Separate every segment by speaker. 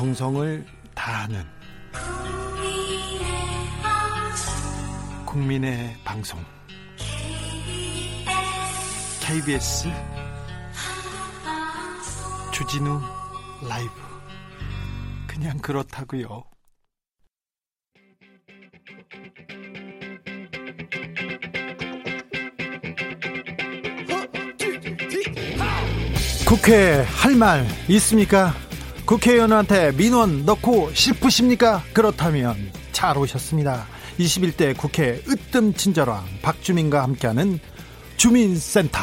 Speaker 1: 정성을 다하는 국민의 방송 KBS 주진우 라이브 그냥 그렇다고요. 국회 할 말 있습니까? 국회의원한테 민원 넣고 싶으십니까? 그렇다면 잘 오셨습니다. 21대 국회 으뜸 친절왕 박주민과 함께하는 주민센터.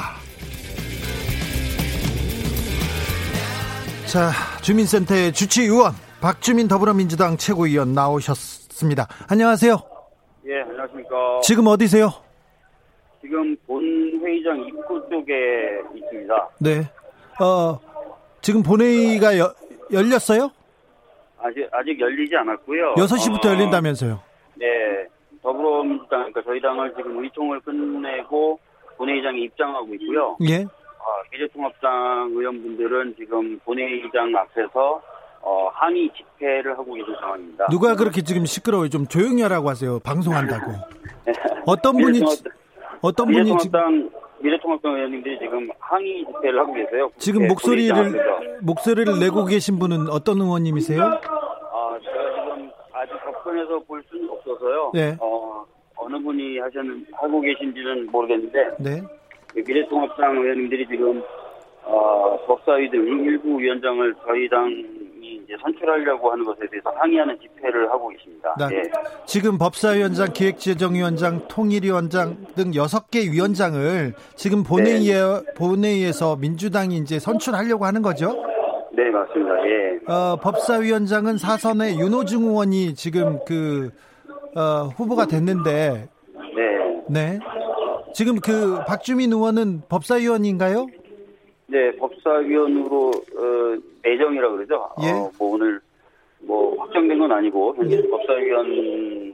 Speaker 1: 자, 주민센터의 주치의원 박주민 더불어민주당 최고위원 나오셨습니다. 안녕하세요.
Speaker 2: 예, 안녕하십니까.
Speaker 1: 지금 어디세요?
Speaker 2: 지금 본회의장 입구 쪽에 있습니다.
Speaker 1: 네. 어, 지금 본회의가 여, 열렸어요?
Speaker 2: 아직, 아직 열리지 않았고요.
Speaker 1: 6시부터
Speaker 2: 어,
Speaker 1: 열린다면서요?
Speaker 2: 네. 더불어민주당, 그러니까 저희 당을 지금 의총을 끝내고 본회의장에 입장하고 있고요.
Speaker 1: 예.
Speaker 2: 어, 미래통합당 의원분들은 지금 본회의장 앞에서 어, 항의 집회를 하고 계신 상황입니다.
Speaker 1: 누가 그렇게 지금 시끄러워요? 좀 조용히 하라고 하세요. 방송한다고. 어떤 분이, 어떤 분이 지금,
Speaker 2: 미래통합당, 의원님들이 지금 항의 집회를 하고 계세요.
Speaker 1: 지금
Speaker 2: 네,
Speaker 1: 목소리를. 목소리를 내고 계신 분은 어떤 의원님이세요?
Speaker 2: 아, 제가 지금 아직 접근해서 볼 수는 없어서요.
Speaker 1: 네.
Speaker 2: 어, 어느 분이 하셨는, 하고 계신지는 모르겠는데,
Speaker 1: 네.
Speaker 2: 미래통합당 의원님들이 지금, 어, 법사위 등 일부 위원장을 저희 당 이 이제 선출하려고 하는 것에 대해서 항의하는 집회를 하고 계십니다.
Speaker 1: 나-
Speaker 2: 예.
Speaker 1: 지금 법사위원장, 기획재정위원장, 통일위원장 등 여섯 개 위원장을 지금 본회의에, 본회의에서 민주당이 이제 선출하려고 하는 거죠?
Speaker 2: 네, 맞습니다. 예.
Speaker 1: 어, 법사위원장은 사선의 윤호중 의원이 지금 그, 어, 후보가 됐는데,
Speaker 2: 네.
Speaker 1: 네. 지금 그 박주민 의원은 법사위원인가요?
Speaker 2: 네, 법사위원으로, 어, 내정이라 그러죠.
Speaker 1: 예.
Speaker 2: 어, 뭐 오늘, 뭐, 확정된 건 아니고, 현재 법사위원으로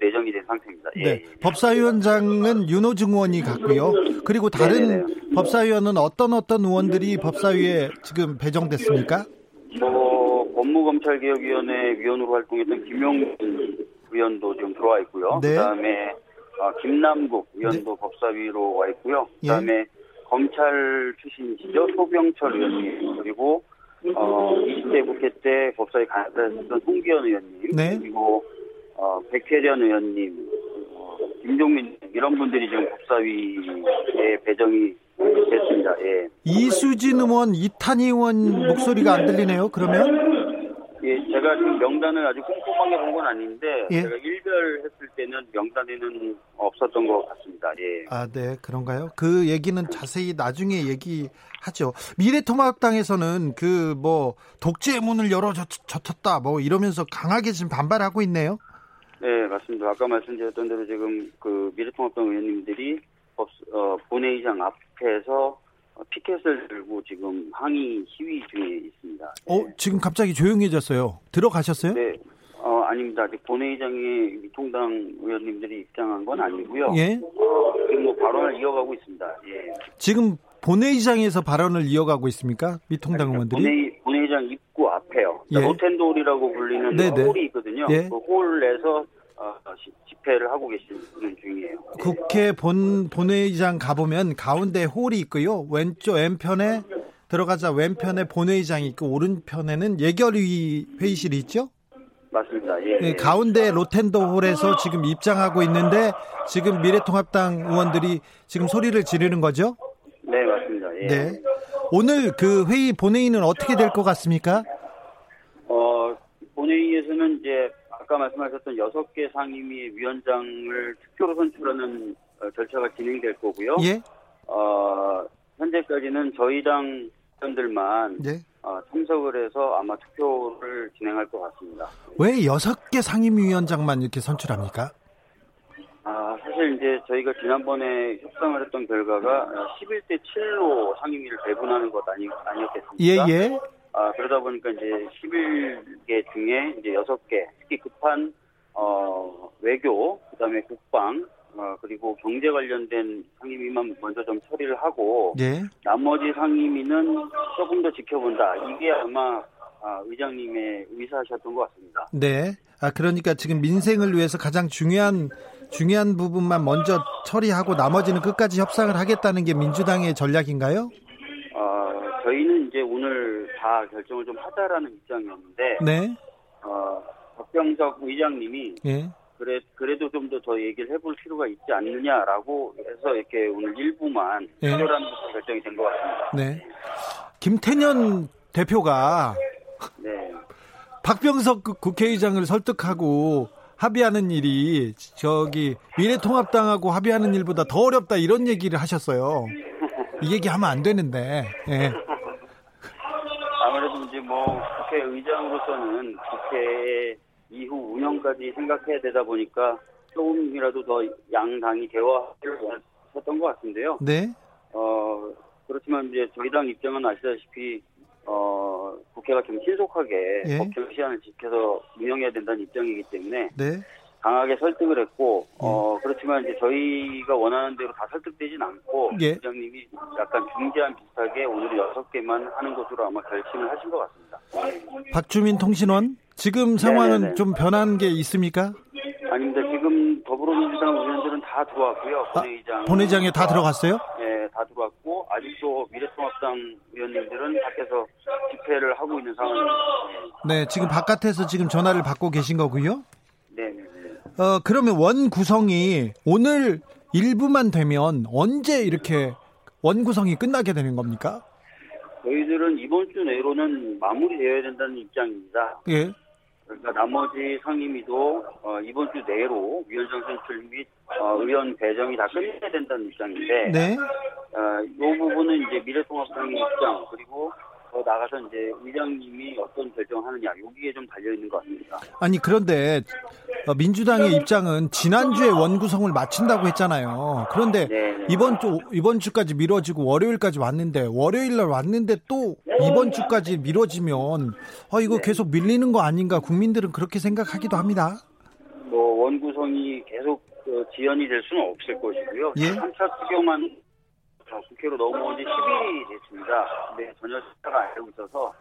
Speaker 2: 내정이 된 상태입니다. 예.
Speaker 1: 네. 법사위원장은 윤호중 의원이 갔고요. 그리고 다른
Speaker 2: 네네네.
Speaker 1: 법사위원은 어떤 어떤 의원들이 법사위에 지금 배정됐습니까?
Speaker 2: 뭐 법무검찰개혁위원회 위원으로 활동했던 김용민 의원도 지금 들어와 있고요.
Speaker 1: 네.
Speaker 2: 그다음에 어, 김남국 의원도 법사위로 와 있고요.
Speaker 1: 예.
Speaker 2: 그다음에 검찰 출신이시죠 소병철 의원님 그리고 어, 20대 국회 때 법사위 간사였던 송기현 의원님
Speaker 1: 네.
Speaker 2: 그리고 어, 백혜련 의원님 어, 김종민 이런 분들이 지금 법사위에 배정이 됐습니다. 예.
Speaker 1: 이수진 의원, 이탄희 의원 목소리가 안 들리네요. 그러면
Speaker 2: 예, 제가 지금 명단을 아주 꼼꼼하게 본 건 아닌데
Speaker 1: 예.
Speaker 2: 제가 일별했을 때는 명단에는 없었던 것 같습니다. 예.
Speaker 1: 아, 네, 그런가요? 그 얘기는 자세히 나중에 얘기하죠. 미래통합당에서는 그 뭐 독재의 문을 열어 젖혔다 뭐 이러면서 강하게 지금 반발하고 있네요.
Speaker 2: 네, 맞습니다. 아까 말씀드렸던 대로 지금 그 미래통합당 의원님들이 법, 어, 본회의장 앞에서 어, 피켓을 들고 지금 항의 시위 중에 있습니다.
Speaker 1: 어, 지금 갑자기 조용해졌어요. 들어가셨어요?
Speaker 2: 네. 어, 아닙니다. 아직 본회의장에 미통당 의원님들이 입장한 건 아니고요.
Speaker 1: 예.
Speaker 2: 어, 지금 뭐 발언을 이어가고 있습니다. 예.
Speaker 1: 지금 본회의장에서 발언을 이어가고 있습니까? 미통당 의원들이?
Speaker 2: 본회의, 본회의장 입구 앞에요.
Speaker 1: 예.
Speaker 2: 로텐돌이라고 불리는
Speaker 1: 네네.
Speaker 2: 홀이 있거든요.
Speaker 1: 예.
Speaker 2: 그 홀에서 어, 시- 집회를 하고 계시는 중이에요.
Speaker 1: 국회 본 본회의장 가보면 가운데 홀이 있고요. 왼쪽 왼편에 들어가자 왼편에 본회의장이 있고 오른편에는 예결위 회의실이 있죠.
Speaker 2: 맞습니다. 예.
Speaker 1: 네, 가운데 로텐도 홀에서 지금 입장하고 있는데 지금 미래통합당 의원들이 지금 소리를 지르는 거죠.
Speaker 2: 네, 맞습니다. 예.
Speaker 1: 네. 오늘 그 회의 본회의는 어떻게 될 것 같습니까?
Speaker 2: 어, 본회의에서는 이제 아까 말씀하셨던 여섯 개 상임위 위원장을 투표로 선출하는 어, 절차가 진행될 거고요.
Speaker 1: 예.
Speaker 2: 어, 현재까지는 저희 당 의원들만
Speaker 1: 네.
Speaker 2: 어, 참석을 해서 아마 투표를 진행할 것 같습니다.
Speaker 1: 왜 여섯 개 상임위원장만 이렇게 선출합니까?
Speaker 2: 아, 사실 이제 저희가 지난번에 협상을 했던 결과가 11대 7로 상임위를 배분하는 것 아니, 아니었겠습니까?
Speaker 1: 예, 예.
Speaker 2: 아, 그러다 보니까 이제 11개 중에 이제 6개, 특히 급한, 어, 외교, 그 다음에 국방, 어, 그리고 경제 관련된 상임위만 먼저 좀 처리를 하고,
Speaker 1: 예.
Speaker 2: 나머지 상임위는 조금 더 지켜본다. 이게 아마, 아, 아, 의장님의 의사셨던 것 같습니다.
Speaker 1: 네. 아 그러니까 지금 민생을 위해서 가장 중요한 중요한 부분만 먼저 처리하고 나머지는 끝까지 협상을 하겠다는 게 민주당의 전략인가요?
Speaker 2: 어, 저희는 이제 오늘 다 결정을 좀 하자라는 입장이었는데,
Speaker 1: 네.
Speaker 2: 어, 박병석 의장님이
Speaker 1: 예.
Speaker 2: 그래, 그래도 좀 더 더 얘기를 해볼 필요가 있지 않느냐라고 해서 이렇게 오늘 일부만
Speaker 1: 예.
Speaker 2: 해결하는 것으로 결정이 된 것 같습니다.
Speaker 1: 네. 김태년 대표가
Speaker 2: 네.
Speaker 1: 박병석 그 국회의장을 설득하고 합의하는 일이 저기 미래통합당하고 합의하는 일보다 더 어렵다 이런 얘기를 하셨어요. 이 얘기하면 안 되는데. 예.
Speaker 2: 이제 뭐 국회의장으로서는 국회 이후 운영까지 생각해야 되다 보니까 조금이라도 더 양당이 대화를 원했던 것 같은데요.
Speaker 1: 네.
Speaker 2: 어, 그렇지만 이제 저희 당 입장은 아시다시피 어, 국회가 좀 신속하게
Speaker 1: 예.
Speaker 2: 법정 시한을 지켜서 운영해야 된다는 입장이기 때문에
Speaker 1: 네.
Speaker 2: 강하게 설득을 했고 어, 그렇지만 이제 저희가 원하는 대로 다 설득되진 않고
Speaker 1: 예.
Speaker 2: 부장님이 약간 중재안 비슷하게 오늘 여섯 개만 하는 것으로 아마 결심을 하신 것 같습니다.
Speaker 1: 박주민 통신원 지금 상황은
Speaker 2: 네네네.
Speaker 1: 좀 변한 게 있습니까?
Speaker 2: 아닙니다. 지금 더불어민주당 의원들은 다 들어왔고요.
Speaker 1: 아,
Speaker 2: 본회의장
Speaker 1: 본회장에 다 들어갔어요?
Speaker 2: 네, 다 들어왔고 아직도 미래통합당 의원님들은 밖에서 집회를 하고 있는 상황입니다.
Speaker 1: 네, 지금 바깥에서 지금 전화를 받고 계신 거고요. 어, 그러면 원 구성이 오늘 일부만 되면 언제 이렇게 원 구성이 끝나게 되는 겁니까?
Speaker 2: 저희들은 이번 주 내로는 마무리되어야 된다는 입장입니다.
Speaker 1: 예.
Speaker 2: 그러니까 나머지 상임위도 어, 이번 주 내로 위원장 선출 및 어, 의원 배정이 다 끝내야 된다는 입장인데
Speaker 1: 네.
Speaker 2: 어, 이 부분은 이제 미래통합당의 입장 그리고 더 나가서 이제 의장님이 어떤 결정하느냐 여기에 좀 달려 있는 것 같습니다.
Speaker 1: 아니 그런데 어, 민주당의 입장은 지난주에 원 구성을 마친다고 했잖아요. 그런데
Speaker 2: 네.
Speaker 1: 이번 주 이번 주까지 미뤄지고 월요일까지 왔는데 월요일 날 왔는데 또 이번 주까지 미뤄지면 아 이거 계속 밀리는 거 아닌가 국민들은 그렇게 생각하기도 합니다.
Speaker 2: 뭐 원구성이 계속 그 지연이 될 수는 없을 것이고요.
Speaker 1: 예.
Speaker 2: 3차 투표만 어, 국회로 넘어온 지 10일이 됐습니다. 근데 전혀 숫자가 안 되고 있어서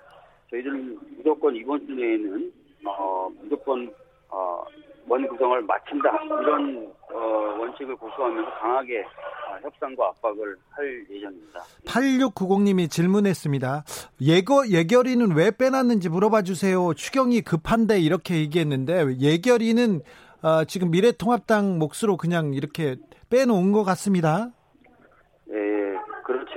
Speaker 2: 저희들은 무조건 이번 주 내에는 어, 무조건 어, 원 구성을 마친다 이런 어, 원칙을 고수하면서 강하게 어, 협상과 압박을 할 예정입니다.
Speaker 1: 8690님이 질문했습니다. 예거, 예결위는 왜 빼놨는지 물어봐 주세요. 추경이 급한데 이렇게 얘기했는데 예결위는 어, 지금 미래통합당 몫으로 그냥 이렇게 빼놓은 것 같습니다.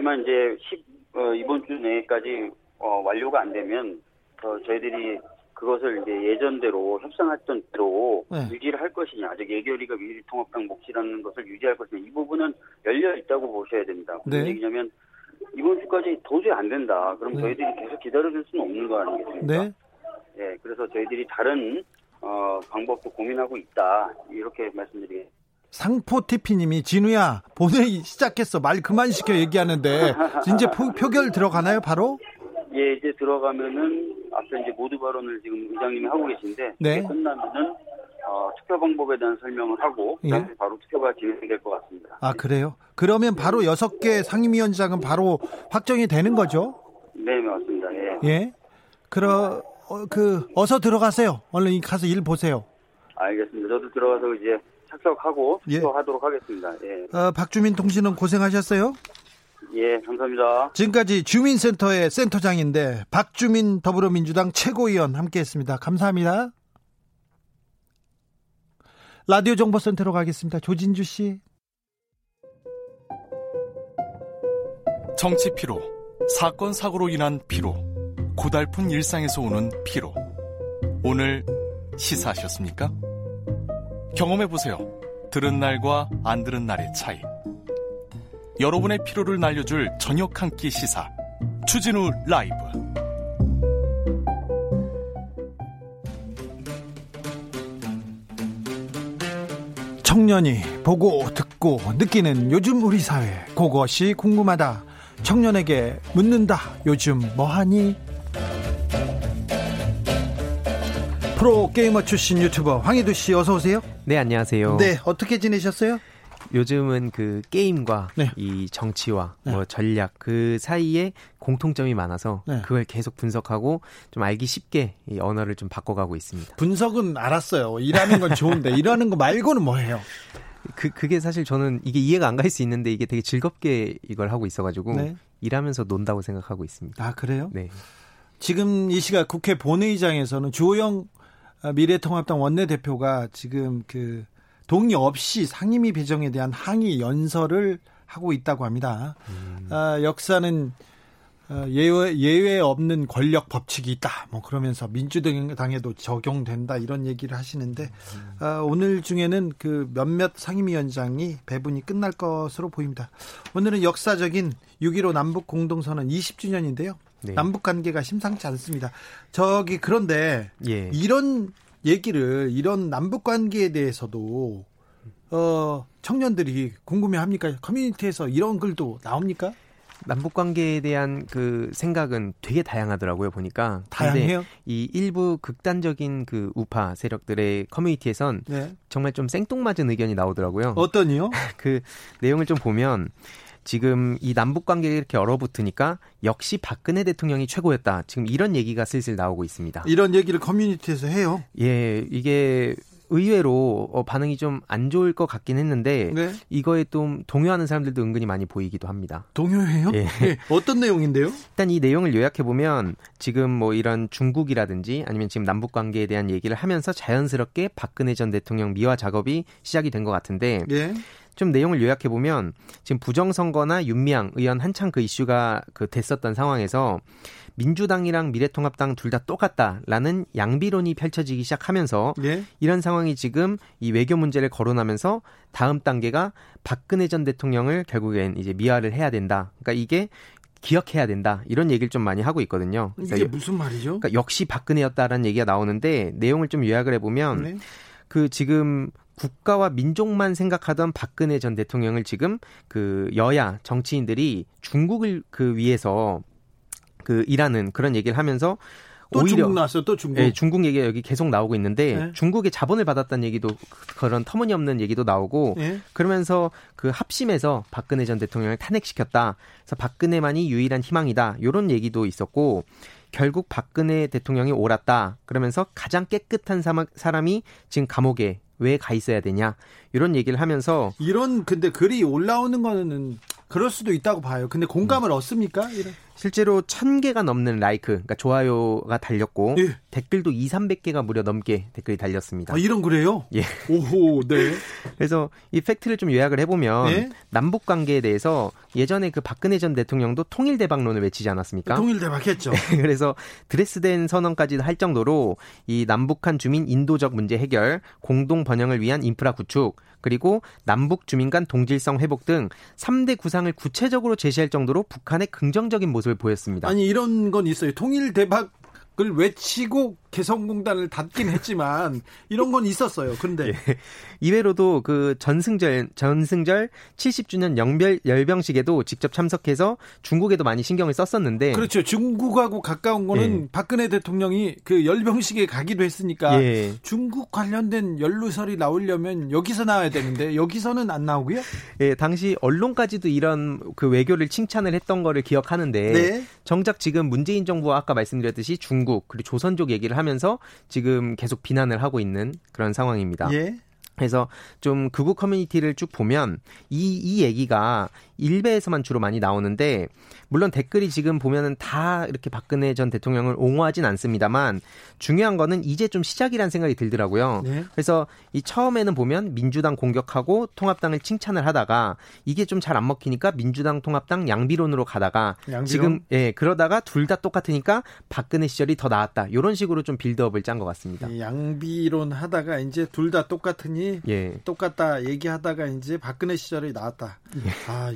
Speaker 2: 예, 그렇지만 이제 10, 어, 이번 주 내까지 어, 완료가 안 되면 어, 저희들이 그것을 이제 예전대로 협상했던 대로
Speaker 1: 네.
Speaker 2: 유지를 할 것이냐, 즉 예결위가 미래통합당 몫이라는 것을 유지할 것이냐 이 부분은 열려 있다고 보셔야 됩니다. 무슨
Speaker 1: 네.
Speaker 2: 얘기냐면 이번 주까지 도저히 안 된다. 그럼
Speaker 1: 네.
Speaker 2: 저희들이 계속 기다려줄 수는 없는 거 아니겠습니까?
Speaker 1: 네.
Speaker 2: 예, 그래서 저희들이 다른 어, 방법도 고민하고 있다 이렇게 말씀드리겠습니다.
Speaker 1: 상포 TP님이 진우야 본회의 시작했어 말 그만 시켜 얘기하는데 이제 표, 표결 들어가나요 바로?
Speaker 2: 예, 이제 들어가면은 앞서 이제 모두 발언을 지금 의장님이 하고 계신데
Speaker 1: 네.
Speaker 2: 끝나면은 어, 투표 방법에 대한 설명을 하고
Speaker 1: 예.
Speaker 2: 바로 투표가 진행될 것 같습니다.
Speaker 1: 아 그래요? 그러면 바로 여섯 개 상임위원장은 바로 확정이 되는 거죠?
Speaker 2: 네, 맞습니다. 예.
Speaker 1: 예. 그러 어, 그 어서 들어가세요. 얼른 가서 일 보세요.
Speaker 2: 알겠습니다. 저도 들어가서 이제 착석하고
Speaker 1: 예.
Speaker 2: 투표하도록 하겠습니다. 예.
Speaker 1: 어, 박주민 통신은 고생하셨어요.
Speaker 2: 예, 감사합니다.
Speaker 1: 지금까지 주민센터의 센터장인데 박주민 더불어민주당 최고위원 함께했습니다. 감사합니다. 라디오 정보센터로 가겠습니다. 조진주 씨.
Speaker 3: 정치 피로, 사건 사고로 인한 피로, 고달픈 일상에서 오는 피로. 오늘 시사하셨습니까? 경험해 보세요. 들은 날과 안 들은 날의 차이. 여러분의 피로를 날려줄 저녁 한 끼 시사. 추진우 라이브.
Speaker 1: 청년이 보고 듣고 느끼는 요즘 우리 사회 그것이 궁금하다. 청년에게 묻는다. 요즘 뭐하니? 프로 게이머 출신 유튜버 황희두 씨 어서 오세요.
Speaker 4: 네, 안녕하세요.
Speaker 1: 네, 어떻게 지내셨어요?
Speaker 4: 요즘은 그 게임과 네. 이 정치와 네. 뭐 전략 그 사이에 공통점이 많아서 네. 그걸 계속 분석하고 좀 알기 쉽게 이 언어를 좀 바꿔가고 있습니다.
Speaker 1: 분석은 알았어요. 일하는 건 좋은데 일하는 거 말고는 뭐해요?
Speaker 4: 그 그게 사실 저는 이게 이해가 안 갈 수 있는데 이게 되게 즐겁게 이걸 하고 있어가지고 네. 일하면서 논다고 생각하고 있습니다.
Speaker 1: 아 그래요?
Speaker 4: 네.
Speaker 1: 지금 이 시각 국회 본회의장에서는 주호영 미래통합당 원내대표가 지금 그 동의 없이 상임위 배정에 대한 항의 연설을 하고 있다고 합니다. 음. 아, 역사는 어, 예외, 예외 없는 권력 법칙이 있다. 뭐 그러면서 민주당에도 적용된다 이런 얘기를 하시는데 어, 오늘 중에는 그 몇몇 상임위원장이 배분이 끝날 것으로 보입니다. 오늘은 역사적인 6.15 남북 공동선언 20주년인데요. 네. 남북 관계가 심상치 않습니다. 저기 그런데 예. 이런 얘기를 이런 남북 관계에 대해서도 어 청년들이 궁금해 합니까? 커뮤니티에서 이런 글도 나옵니까?
Speaker 4: 남북 관계에 대한 그 생각은 되게 다양하더라고요 보니까.
Speaker 1: 다양해요?
Speaker 4: 이 일부 극단적인 그 우파 세력들의 커뮤니티에선 네. 정말 좀 생뚱맞은 의견이 나오더라고요.
Speaker 1: 어떤이요?
Speaker 4: 그 내용을 좀 보면 지금 이 남북 관계가 이렇게 얼어붙으니까 역시 박근혜 대통령이 최고였다. 지금 이런 얘기가 슬슬 나오고 있습니다.
Speaker 1: 이런 얘기를 커뮤니티에서 해요?
Speaker 4: 예, 이게 의외로 어, 반응이 좀 안 좋을 것 같긴 했는데 네. 이거에 좀 동요하는 사람들도 은근히 많이 보이기도 합니다.
Speaker 1: 동요해요? 예. 네. 어떤 내용인데요?
Speaker 4: 일단 이 내용을 요약해 보면 지금 뭐 이런 중국이라든지 아니면 지금 남북 관계에 대한 얘기를 하면서 자연스럽게 박근혜 전 대통령 미화 작업이 시작이 된 것 같은데 네. 좀 내용을 요약해 보면 지금 부정선거나 윤미향 의원 한창 그 이슈가 그 됐었던 상황에서 민주당이랑 미래통합당 둘 다 똑같다라는 양비론이 펼쳐지기 시작하면서 예? 이런 상황이 지금 이 외교 문제를 거론하면서 다음 단계가 박근혜 전 대통령을 결국엔 이제 미화를 해야 된다. 그러니까 이게 기억해야 된다 이런 얘기를 좀 많이 하고 있거든요.
Speaker 1: 이게 무슨 말이죠?
Speaker 4: 그러니까 역시 박근혜였다라는 얘기가 나오는데 내용을 좀 요약을 해보면 네. 그 지금 국가와 민족만 생각하던 박근혜 전 대통령을 지금 그 여야 정치인들이 중국을 그 위해서 그 일하는 그런 얘기를 하면서
Speaker 1: 또 오히려 중국 나왔어요. 또 중국.
Speaker 4: 예, 중국 얘기가 여기 계속 나오고 있는데 네. 중국의 자본을 받았다는 얘기도 그런 터무니없는 얘기도 나오고 네. 그러면서 그 합심해서 박근혜 전 대통령을 탄핵시켰다. 그래서 박근혜만이 유일한 희망이다. 이런 얘기도 있었고 결국 박근혜 대통령이 옳았다. 그러면서 가장 깨끗한 사람이 지금 감옥에 왜 가 있어야 되냐. 이런 얘기를 하면서
Speaker 1: 이런 근데 글이 올라오는 거는 그럴 수도 있다고 봐요. 근데 공감을 음. 얻습니까? 이런.
Speaker 4: 실제로 1000개가 넘는 라이크, 그러니까 좋아요가 달렸고 예. 댓글도 2, 300개가 무려 넘게 댓글이 달렸습니다.
Speaker 1: 아, 이런 그래요?
Speaker 4: 예.
Speaker 1: 오호, 네.
Speaker 4: 그래서 이 팩트를 좀 요약을 해 보면 네? 남북 관계에 대해서 예전에 그 박근혜 전 대통령도 통일 대박론을 외치지 않았습니까?
Speaker 1: 통일 대박했죠.
Speaker 4: 그래서 드레스덴 선언까지도 할 정도로 이 남북한 주민 인도적 문제 해결, 공동 번영을 위한 인프라 구축, 그리고 남북 주민 간 동질성 회복 등 3대 구상을 구체적으로 제시할 정도로 북한의 긍정적인 모습을 보였습니다.
Speaker 1: 아니 이런 건 있어요. 통일 대박 을 외치고 개성공단을 닫긴 했지만 이런 건 있었어요. 그런데 예.
Speaker 4: 이외로도 그 전승절 전승절 70주년 영별 열병식에도 직접 참석해서 중국에도 많이 신경을 썼었는데
Speaker 1: 그렇죠. 중국하고 가까운 거는 예. 박근혜 대통령이 그 열병식에 가기도 했으니까 예. 중국 관련된 연루설이 나오려면 여기서 나와야 되는데 여기서는 안 나오고요.
Speaker 4: 예, 당시 언론까지도 이런 그 외교를 칭찬을 했던 거를 기억하는데 네. 정작 지금 문재인 정부가 아까 말씀드렸듯이 중국 그리고 조선족 얘기를 하면서 지금 계속 비난을 하고 있는 그런 상황입니다. 예. 그래서 좀 극우 커뮤니티를 쭉 보면 이, 이 얘기가 일베에서만 주로 많이 나오는데 물론 댓글이 지금 보면은 다 이렇게 박근혜 전 대통령을 옹호하진 않습니다만 중요한 거는 이제 좀 시작이란 생각이 들더라고요. 네. 그래서 이 처음에는 보면 민주당 공격하고 통합당을 칭찬을 하다가 이게 좀 잘 안 먹히니까 민주당 통합당 양비론으로 가다가 양비론? 지금 예 그러다가 둘 다 똑같으니까 박근혜 시절이 더 나았다. 이런 식으로 좀 빌드업을 짠 것 같습니다.
Speaker 1: 양비론 하다가 이제 둘 다 똑같으니 예. 똑같다 얘기하다가 이제 박근혜 시절이 나왔다. 예. 아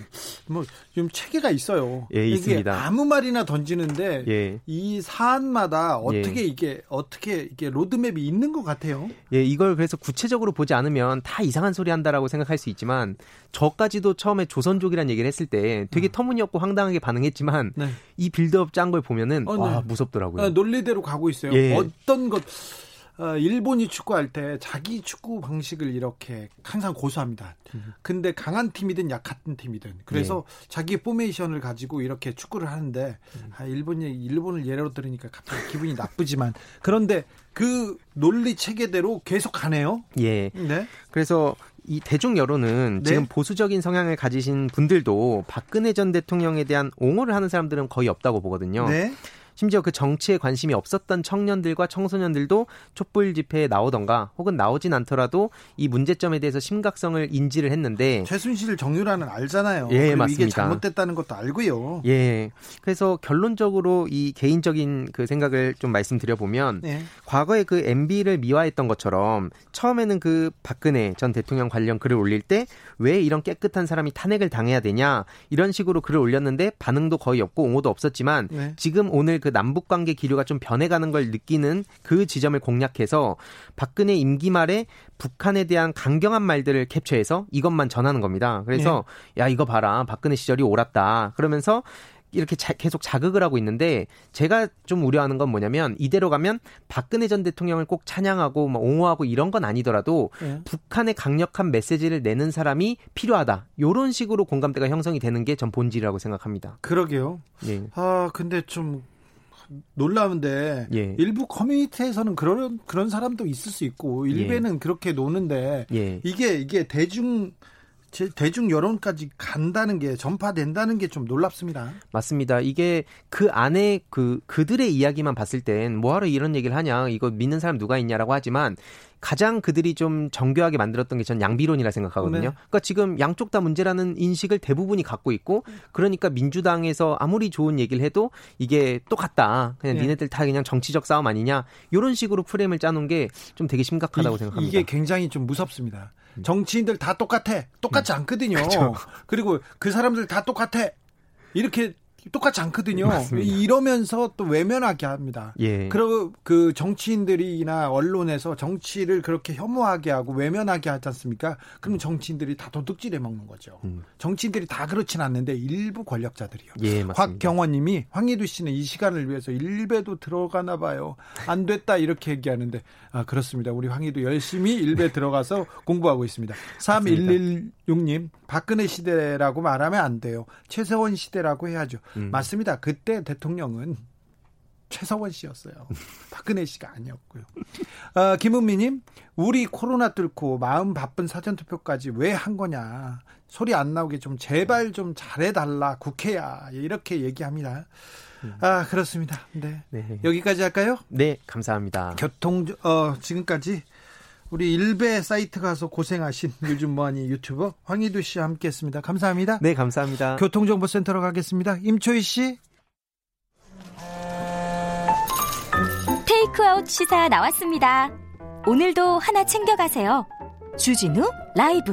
Speaker 1: 뭐좀 체계가 있어요.
Speaker 4: 예, 있습니다.
Speaker 1: 아무 말이나 던지는데 예. 이 사안마다 어떻게 예. 이게 어떻게 이게 로드맵이 있는 것 같아요.
Speaker 4: 예, 이걸 그래서 구체적으로 보지 않으면 다 이상한 소리 한다라고 생각할 수 있지만 저까지도 처음에 조선족이라는 얘기를 했을 때 되게 어. 터무니없고 황당하게 반응했지만 네. 이 빌드업 짠 걸 보면은 어, 네. 와 무섭더라고요. 아,
Speaker 1: 논리대로 가고 있어요. 예. 어떤 것 어, 일본이 축구할 때 자기 축구 방식을 이렇게 항상 고수합니다. 근데 강한 팀이든 약한 팀이든 그래서 네. 자기 포메이션을 가지고 이렇게 축구를 하는데 아, 일본이 일본을 예로 들으니까 갑자기 기분이 나쁘지만 그런데 그 논리 체계대로 계속 가네요.
Speaker 4: 예. 네. 그래서 이 대중 여론은 네? 지금 보수적인 성향을 가지신 분들도 박근혜 전 대통령에 대한 옹호를 하는 사람들은 거의 없다고 보거든요. 네? 심지어 그 정치에 관심이 없었던 청년들과 청소년들도 촛불 집회에 나오던가 혹은 나오진 않더라도 이 문제점에 대해서 심각성을 인지를 했는데
Speaker 1: 최순실 정유라는 알잖아요. 예, 맞습니다. 이게 잘못됐다는 것도 알고요.
Speaker 4: 예. 그래서 결론적으로 이 개인적인 그 생각을 좀 말씀드려 보면 네. 과거에 그 MB를 미화했던 것처럼 처음에는 그 박근혜 전 대통령 관련 글을 올릴 때 왜 이런 깨끗한 사람이 탄핵을 당해야 되냐 이런 식으로 글을 올렸는데 반응도 거의 없고 옹호도 없었지만 네. 지금 오늘 그 남북 관계 기류가 좀 변해가는 걸 느끼는 그 지점을 공략해서 박근혜 임기 말에 북한에 대한 강경한 말들을 캡처해서 이것만 전하는 겁니다. 그래서 네. 야 이거 봐라 박근혜 시절이 옳았다. 그러면서 이렇게 자, 계속 자극을 하고 있는데 제가 좀 우려하는 건 뭐냐면 이대로 가면 박근혜 전 대통령을 꼭 찬양하고 뭐 옹호하고 이런 건 아니더라도 네. 북한의 강력한 메시지를 내는 사람이 필요하다. 요런 식으로 공감대가 형성이 되는 게 전 본질이라고 생각합니다.
Speaker 1: 그러게요. 네. 아 근데 좀 놀라운데 예. 일부 커뮤니티에서는 그런 그런 사람도 있을 수 있고 일베는 예. 그렇게 노는데 예. 이게 이게 대중 대중 여론까지 간다는 게 전파된다는 게 좀 놀랍습니다.
Speaker 4: 맞습니다. 이게 그 안에 그 그들의 이야기만 봤을 땐 뭐하러 이런 얘기를 하냐 이거 믿는 사람 누가 있냐라고 하지만 가장 그들이 좀 정교하게 만들었던 게 전 양비론이라 생각하거든요. 네. 그러니까 지금 양쪽 다 문제라는 인식을 대부분이 갖고 있고 그러니까 민주당에서 아무리 좋은 얘기를 해도 이게 똑같다. 그냥 네. 니네들 다 그냥 정치적 싸움 아니냐. 이런 식으로 프레임을 짜놓은 게 좀 되게 심각하다고
Speaker 1: 이,
Speaker 4: 생각합니다.
Speaker 1: 이게 굉장히 좀 무섭습니다. 정치인들 다 똑같아. 똑같지 음. 않거든요. 그렇죠. 그리고 그 사람들 다 똑같아. 이렇게 똑같지 않거든요. 맞습니다. 이러면서 또 외면하게 합니다. 예. 그리고 그 정치인들이나 언론에서 정치를 그렇게 혐오하게 하고 외면하게 하지 않습니까? 그러면 정치인들이 다 도둑질해 먹는 거죠. 음. 정치인들이 다 그렇진 않는데 일부 권력자들이요. 예, 곽경원님이 황희두 씨는 이 시간을 위해서 일배도 들어가나 봐요. 안 됐다 이렇게 얘기하는데 아 그렇습니다. 우리 황희두 열심히 일배 들어가서 공부하고 있습니다. 3116님 박근혜 시대라고 말하면 안 돼요. 최세원 시대라고 해야죠. 음. 맞습니다. 그때 대통령은 최서원 씨였어요. 박근혜 씨가 아니었고요. 어, 김은미님, 우리 코로나 뚫고 마음 바쁜 사전투표까지 왜 한 거냐. 소리 안 나오게 좀 제발 좀 잘해달라. 국회야. 이렇게 얘기합니다. 음. 아, 그렇습니다. 네. 네. 여기까지 할까요?
Speaker 4: 네, 감사합니다.
Speaker 1: 교통, 어, 지금까지 우리 일베 사이트 가서 고생하신 요즘 뭐하니 유튜버 황희두 씨와 함께했습니다. 감사합니다.
Speaker 4: 네, 감사합니다.
Speaker 1: 교통정보센터로 가겠습니다. 임초희 씨.
Speaker 5: 테이크아웃 시사 나왔습니다. 오늘도 하나 챙겨가세요. 주진우 라이브.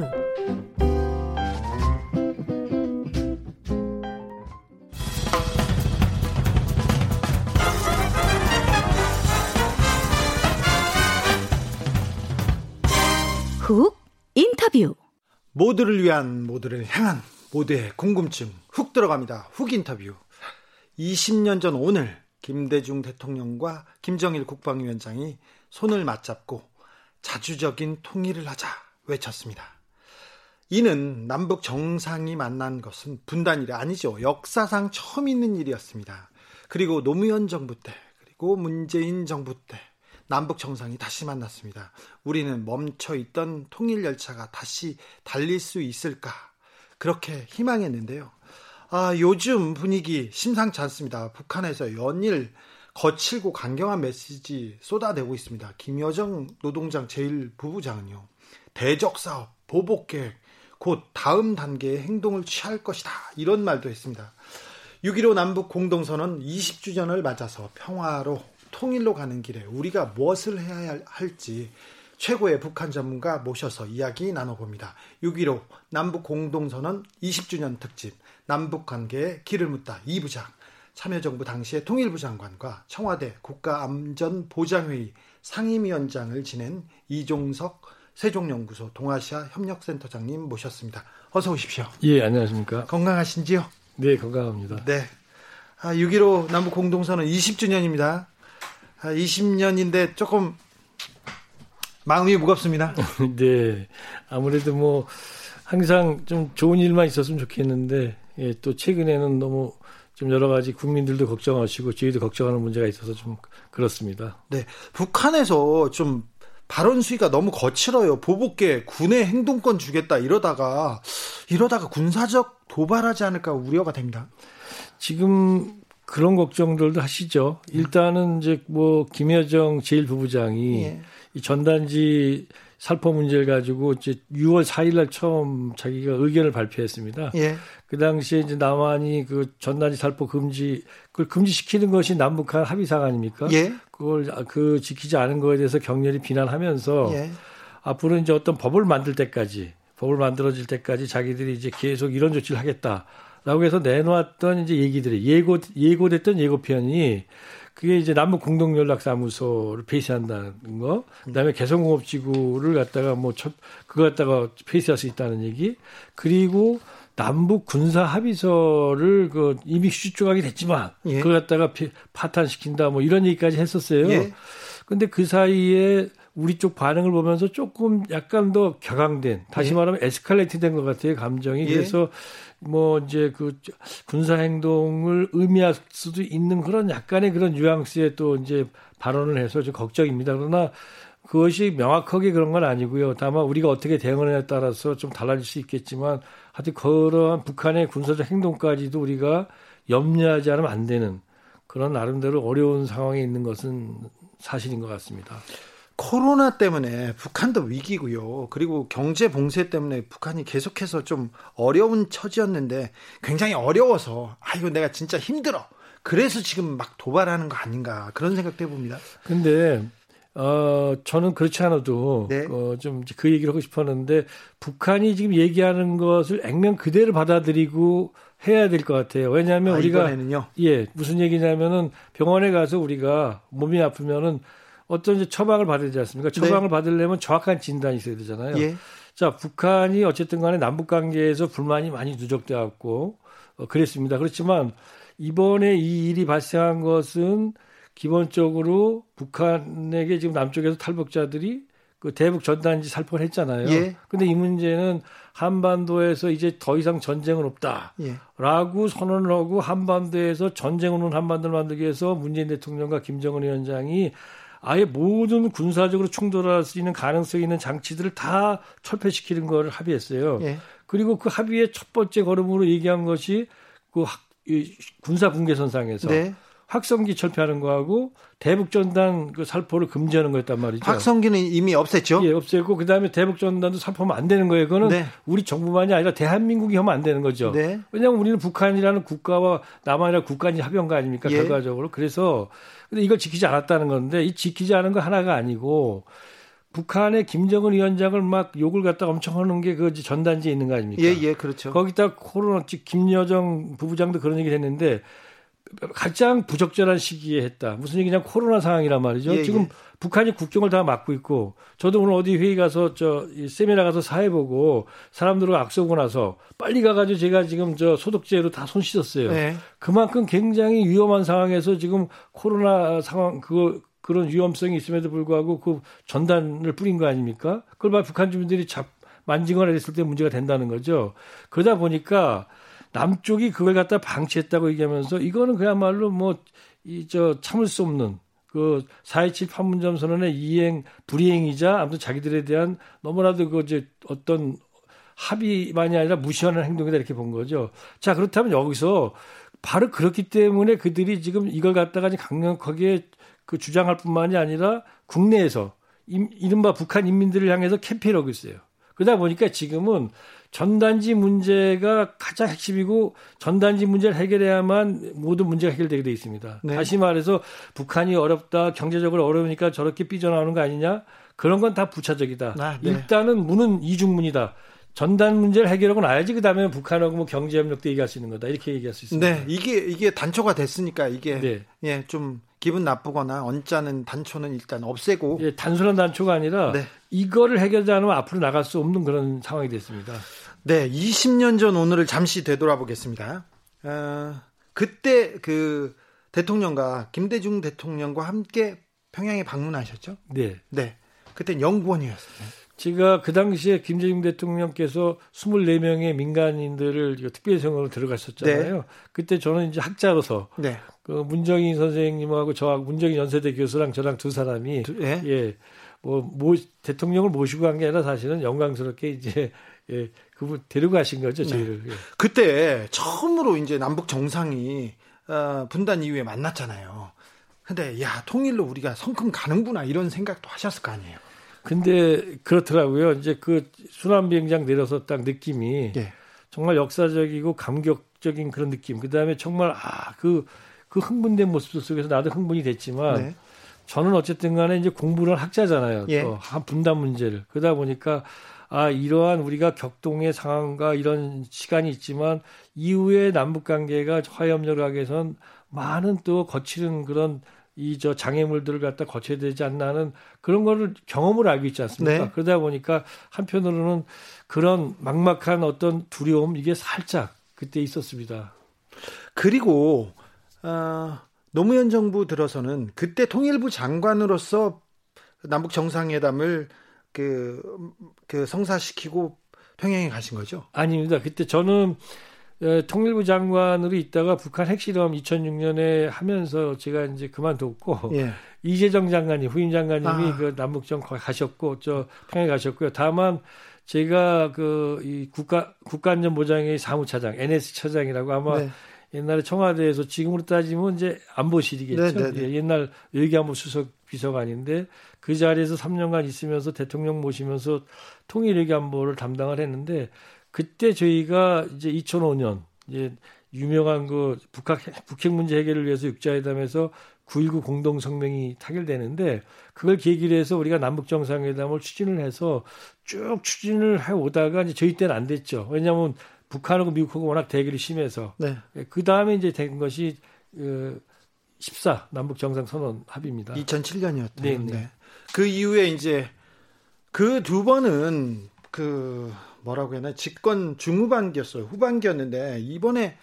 Speaker 5: 훅 인터뷰
Speaker 1: 모두를 위한 모두를 향한 모두의 궁금증 훅 들어갑니다. 훅 인터뷰 20년 전 오늘 김대중 대통령과 김정일 국방위원장이 손을 맞잡고 자주적인 통일을 하자 외쳤습니다. 이는 남북 정상이 만난 것은 분단일이 아니죠. 역사상 처음 있는 일이었습니다. 그리고 노무현 정부 때, 그리고 문재인 정부 때, 남북 정상이 다시 만났습니다. 우리는 멈춰 있던 통일 열차가 다시 달릴 수 있을까? 그렇게 희망했는데요. 아, 요즘 분위기 심상치 않습니다. 북한에서 연일 거칠고 강경한 메시지 쏟아내고 있습니다. 김여정 노동장 제1부부장은요. 대적 사업, 보복 계획, 곧 다음 단계의 행동을 취할 것이다. 이런 말도 했습니다. 6.15 남북 공동선언 20주년을 맞아서 평화로 통일로 가는 길에 우리가 무엇을 해야 할지 최고의 북한 전문가 모셔서 이야기 나눠봅니다. 6.15 남북 공동선언 20주년 특집 남북 관계에 길을 묻다 2부장 참여정부 당시의 통일부 장관과 청와대 국가안전보장회의 상임위원장을 지낸 이종석 세종연구소 동아시아 협력센터장님 모셨습니다. 어서 오십시오.
Speaker 6: 예, 안녕하십니까.
Speaker 1: 건강하신지요?
Speaker 6: 네, 건강합니다.
Speaker 1: 네. 아, 6.15 남북 공동선언 20주년입니다. 20년인데 아, 조금 마음이 무겁습니다.
Speaker 6: 네. 아무래도 뭐 항상 좀 좋은 일만 있었으면 좋겠는데 예, 또 최근에는 너무 좀 여러 가지 국민들도 걱정하시고 저희도 걱정하는 문제가 있어서 좀 그렇습니다.
Speaker 1: 네. 북한에서 좀 발언 수위가 너무 거칠어요. 보복계 군의 행동권 주겠다 이러다가 이러다가 군사적 도발하지 않을까 우려가 됩니다.
Speaker 6: 지금 그런 걱정들도 하시죠. 일단은 이제 뭐 김여정 제1부부장이 예. 이 전단지 살포 문제를 가지고 이제 6월 4일 날 처음 자기가 의견을 발표했습니다. 예. 그 당시에 이제 남한이 그 전단지 살포 금지 그걸 금지시키는 것이 남북한 합의 사항 아닙니까? 예. 그걸 그 지키지 않은 거에 대해서 격렬히 비난하면서 예. 앞으로 이제 어떤 법을 만들 때까지 법을 만들어질 때까지 자기들이 이제 계속 이런 조치를 하겠다 라고 해서 내놓았던 이제 얘기들이 예고 예고됐던 예고편이 그게 이제 남북 공동 연락 사무소를 폐쇄한다는 거, 그다음에 개성공업지구를 갖다가 뭐 첫, 그거 갖다가 폐쇄할 수 있다는 얘기, 그리고 남북 군사 합의서를 그 이미 휴지 조각이 됐지만 예. 그걸 갖다가 파탄시킨다 뭐 이런 얘기까지 했었어요. 예. 근데 그 사이에 우리 쪽 반응을 보면서 조금 약간 더 격앙된 다시 예. 말하면 에스컬레이트 된 것 같아요 감정이 예. 그래서 뭐 이제 그 군사 행동을 의미할 수도 있는 그런 약간의 그런 뉘앙스의 또 이제 발언을 해서 좀 걱정입니다. 그러나 그것이 명확하게 그런 건 아니고요. 다만 우리가 어떻게 대응하느냐에 따라서 좀 달라질 수 있겠지만 하여튼 그러한 북한의 군사적 행동까지도 우리가 염려하지 않으면 안 되는 그런 나름대로 어려운 상황에 있는 것은 사실인 것 같습니다.
Speaker 1: 코로나 때문에 북한도 위기고요. 그리고 경제 봉쇄 때문에 북한이 계속해서 좀 어려운 처지였는데 굉장히 어려워서 아 이거 내가 진짜 힘들어. 그래서 지금 막 도발하는 거 아닌가 그런 생각도 해봅니다.
Speaker 6: 근데 어 저는 그렇지 않아도 네. 어, 좀 그 얘기를 하고 싶었는데 북한이 지금 얘기하는 것을 액면 그대로 받아들이고 해야 될 것 같아요. 왜냐하면 아, 우리가
Speaker 1: 이번에는요?
Speaker 6: 예 무슨 얘기냐면은 병원에 가서 우리가 몸이 아프면은 어떤 이제 처방을 받아야 되지 않습니까? 네. 처방을 네. 받으려면 정확한 진단이 있어야 되잖아요. 예. 자, 북한이 어쨌든 간에 남북 관계에서 불만이 많이 누적돼 갖고 어, 그랬습니다. 그렇지만 이번에 이 일이 발생한 것은 기본적으로 북한에게 지금 남쪽에서 탈북자들이 그 대북 전단지 살포를 했잖아요. 예. 근데 이 문제는 한반도에서 이제 더 이상 전쟁은 없다라고 예. 선언을 하고 한반도에서 전쟁 없는 한반도를 만들기 위해서 문재인 대통령과 김정은 위원장이 아예 모든 군사적으로 충돌할 수 있는 가능성이 있는 장치들을 다 철폐시키는 걸 합의했어요. 예. 그리고 그 합의의 첫 번째 걸음으로 얘기한 것이 그 학, 이 군사 분계선상에서 네. 확성기 철폐하는 거하고 대북전단 그 살포를 금지하는 거였단 말이죠.
Speaker 1: 확성기는 이미 없앴죠.
Speaker 6: 예, 없앴고 그다음에 대북전단도 살포하면 안 되는 거예요. 그거는 네. 우리 정부만이 아니라 대한민국이 하면 안 되는 거죠. 네. 왜냐하면 우리는 북한이라는 국가와 남한이라는 국가인 합의한 아닙니까? 예. 결과적으로. 그래서 근데 이걸 지키지 않았다는 건데 이 지키지 않은 거 하나가 아니고 북한의 김정은 위원장을 막 욕을 갖다 엄청 하는 게 그 전단지에 있는 거 아닙니까?
Speaker 1: 예, 예, 그렇죠.
Speaker 6: 거기다 코로나 김여정 부부장도 그런 얘기를 했는데 가장 부적절한 시기에 했다. 무슨 얘기냐 코로나 상황이란 말이죠. 예, 지금 예. 북한이 국경을 다 막고 있고 저도 오늘 어디 회의 가서 저 세미나 가서 사회 보고 사람들과 악수하고 나서 빨리 가가지고 제가 지금 저 소독제로 다 손 씻었어요. 네. 그만큼 굉장히 위험한 상황에서 지금 코로나 상황 그거 그런 위험성이 있음에도 불구하고 그 전단을 뿌린 거 아닙니까? 그걸 봐 북한 주민들이 잡 만지거나 했을 때 문제가 된다는 거죠. 그러다 보니까 남쪽이 그걸 갖다 방치했다고 얘기하면서 이거는 그야말로 뭐 이 저 참을 수 없는 그4.27 판문점 선언의 이행 불이행이자 아무튼 자기들에 대한 너무나도 그 이제 어떤 합의만이 아니라 무시하는 행동이다 이렇게 본 거죠. 자 그렇다면 여기서 바로 그렇기 때문에 그들이 지금 이걸 갖다가 강력하게 그 주장할 뿐만이 아니라 국내에서 이른바 북한 인민들을 향해서 캠페인을 하고 있어요. 그러다 보니까 지금은 전단지 문제가 가장 핵심이고 전단지 문제를 해결해야만 모든 문제가 해결되게 돼 있습니다. 네. 다시 말해서 북한이 어렵다, 경제적으로 어려우니까 저렇게 삐져나오는 거 아니냐? 그런 건 다 부차적이다. 아, 네. 일단은 문은 이중문이다. 전단 문제를 해결하고 나야지 그다음에 북한하고 뭐 경제 협력도 얘기할 수 있는 거다. 이렇게 얘기할 수 있습니다.
Speaker 1: 네, 이게 이게 단초가 됐으니까 이게 네. 예, 좀 기분 나쁘거나 언짢은 단초는 일단 없애고
Speaker 6: 예, 단순한 단초가 아니라 네. 이거를 해결하지 않으면 앞으로 나갈 수 없는 그런 상황이 됐습니다.
Speaker 1: 네, 20년 전 오늘을 잠시 되돌아보겠습니다. 어, 그때 그 대통령과 김대중 대통령과 함께 평양에 방문하셨죠?
Speaker 6: 네.
Speaker 1: 네. 그때 연구원이었어요.
Speaker 6: 제가 그 당시에 김대중 대통령께서 24명의 민간인들을 특별성으로 들어갔었잖아요. 네. 그때 저는 이제 학자로서 네. 그 문정인 선생님하고 저하고 문정인 연세대 교수랑 저랑 두 사람이 네. 예. 뭐, 모, 대통령을 모시고 간 게 아니라 사실은 영광스럽게 이제 예, 그분 데려가신 거죠, 저희를. 네. 예.
Speaker 1: 그때 처음으로 이제 남북 정상이 어, 분단 이후에 만났잖아요. 근데 야 통일로 우리가 성큼 가는구나 이런 생각도 하셨을 거 아니에요.
Speaker 6: 근데 그렇더라고요. 이제 그 순환 비행장 내려서 딱 느낌이 예. 정말 역사적이고 감격적인 그런 느낌. 그 다음에 정말 아 그그 그 흥분된 모습 속에서 나도 흥분이 됐지만 네. 저는 어쨌든 간에 이제 공부를 학자잖아요. 예. 또 분단 문제를 그러다 보니까 아 이러한 우리가 격동의 상황과 이런 시간이 있지만 이후에 남북 관계가 화해협력을 위해선 많은 또 거치는 그런 이 저 장애물들을 갖다 거쳐야 되지 않나 하는 그런 거를 경험을 알고 있지 않습니까? 네. 그러다 보니까 한편으로는 그런 막막한 어떤 두려움 이게 살짝 그때 있었습니다.
Speaker 1: 그리고 어, 노무현 정부 들어서는 그때 통일부 장관으로서 남북 정상회담을 그, 그 성사시키고 평양에 가신 거죠?
Speaker 6: 아닙니다. 그때 저는 통일부 장관으로 있다가 북한 핵실험 2006년에 하면서 제가 이제 그만뒀고 예. 이재정 장관이 후임 장관님이 아. 그 남북정 가셨고 저 평양에 가셨고요. 다만 제가 그 이 국가 국가안전보장회 사무차장 NS 차장이라고 아마 네. 옛날에 청와대에서 지금으로 따지면 이제 안보실이겠죠. 네, 네, 네. 예, 옛날 외교안보 수석 비서관인데 그 자리에서 3년간 있으면서 대통령 모시면서 통일 외교안보를 담당을 했는데 그때 저희가 이제 2005년 이제 유명한 그 북핵 북핵 문제 해결을 위해서 육자회담에서 9.19 공동 성명이 타결되는데 그걸 계기로 해서 우리가 남북 정상회담을 추진을 해서 쭉 추진을 해 오다가 이제 저희 때는 안 됐죠. 왜냐하면 북한하고 미국하고 워낙 대결이 심해서 네. 그 다음에 이제 된 것이 그 14 남북 정상 선언 합의입니다.
Speaker 1: 2007년이었죠. 네, 네. 그 이후에 이제 그 두 번은 그 뭐라고 해야 하나 집권 중후반기였어요. 후반기였는데 이번에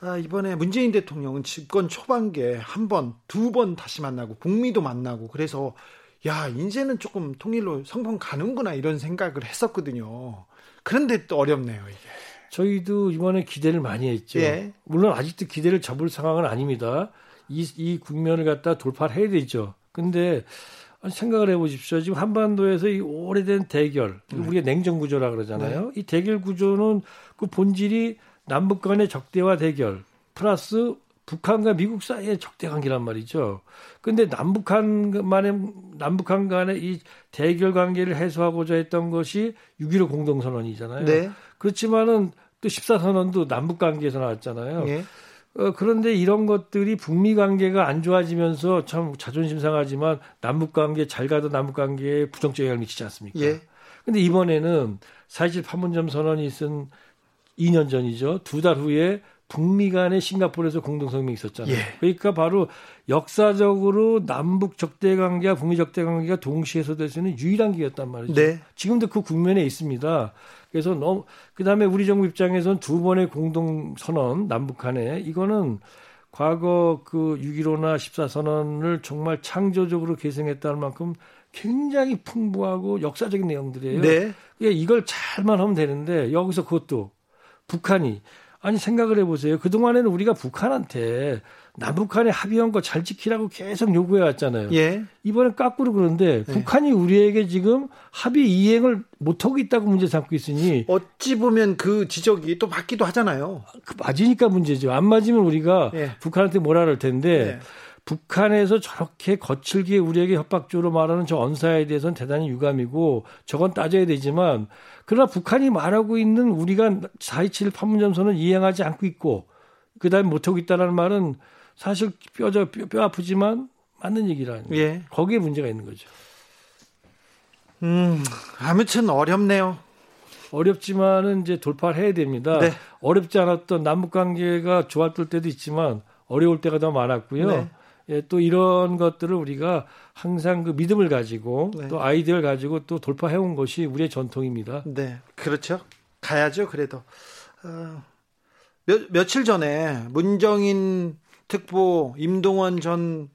Speaker 1: 아, 이번에 문재인 대통령은 집권 초반기에 한 번, 두 번 다시 만나고 북미도 만나고 그래서 야 이제는 조금 통일로 성공 가는구나 이런 생각을 했었거든요. 그런데 또 어렵네요 이게.
Speaker 6: 저희도 이번에 기대를 많이 했죠. 예. 물론 아직도 기대를 접을 상황은 아닙니다. 이, 이 국면을 갖다 돌파를 해야 되죠. 근데 생각을 해보십시오. 지금 한반도에서 이 오래된 대결, 네. 우리가 냉전 구조라 그러잖아요. 네. 이 대결 구조는 그 본질이 남북 간의 적대와 대결, 플러스 북한과 미국 사이의 적대 관계란 말이죠. 근데 남북한만의 남북한 간의 이 대결 관계를 해소하고자 했던 것이 6.15 공동선언이잖아요. 네. 그렇지만은 또 14선언도 남북 관계에서 나왔잖아요. 네. 어, 그런데 이런 것들이 북미 관계가 안 좋아지면서 참 자존심 상하지만 남북 관계 잘 가던 남북 관계에 부정적 영향을 미치지 않습니까? 예. 근데 이번에는 사실 판문점 선언이 있은 2년 전이죠. 두 달 후에 북미 간에 싱가포르에서 공동성명이 있었잖아요. 예. 그러니까 바로 역사적으로 남북 적대 관계와 북미 적대 관계가 동시에 서될 수 있는 유일한 기회였단 말이죠. 네. 지금도 그 국면에 있습니다. 그래서 너무 그다음에 우리 정부 입장에서는 두 번의 공동 선언 남북 간에 이거는 과거 그 6.15나 14선언을 정말 창조적으로 개성했다는 만큼 굉장히 풍부하고 역사적인 내용들이에요. 네. 이걸 잘만 하면 되는데 여기서 그것도 북한이 아니 생각을 해보세요. 그 동안에는 우리가 북한한테 남북한에 합의한 거 잘 지키라고 계속 요구해 왔잖아요. 예. 이번엔 까꾸로 그런데 예. 북한이 우리에게 지금 합의 이행을 못하고 있다고 문제 삼고 있으니
Speaker 1: 어찌 보면 그 지적이 또 맞기도 하잖아요.
Speaker 6: 그 맞으니까 문제죠. 안 맞으면 우리가 예. 북한한테 뭐라 그럴 텐데 예. 북한에서 저렇게 거칠게 우리에게 협박적으로 말하는 저 언사에 대해서는 대단히 유감이고 저건 따져야 되지만 그러나 북한이 말하고 있는 우리가 4.27 판문점선을 이행하지 않고 있고 그다음에 못하고 있다라는 말은 사실 뼈저 뼈, 뼈 아프지만 맞는 얘기라는 예. 거기에 문제가 있는 거죠.
Speaker 1: 음 아무튼 어렵네요.
Speaker 6: 어렵지만은 이제 돌파를 해야 됩니다. 네. 어렵지 않았던 남북 관계가 좋았을 때도 있지만 어려울 때가 더 많았고요. 네. 예, 또 이런 것들을 우리가 항상 그 믿음을 가지고 네. 또 아이디어를 가지고 또 돌파해 온 것이 우리의 전통입니다.
Speaker 1: 네, 그렇죠. 가야죠. 그래도 어, 며, 며칠 전에 문정인 특보 임동원 전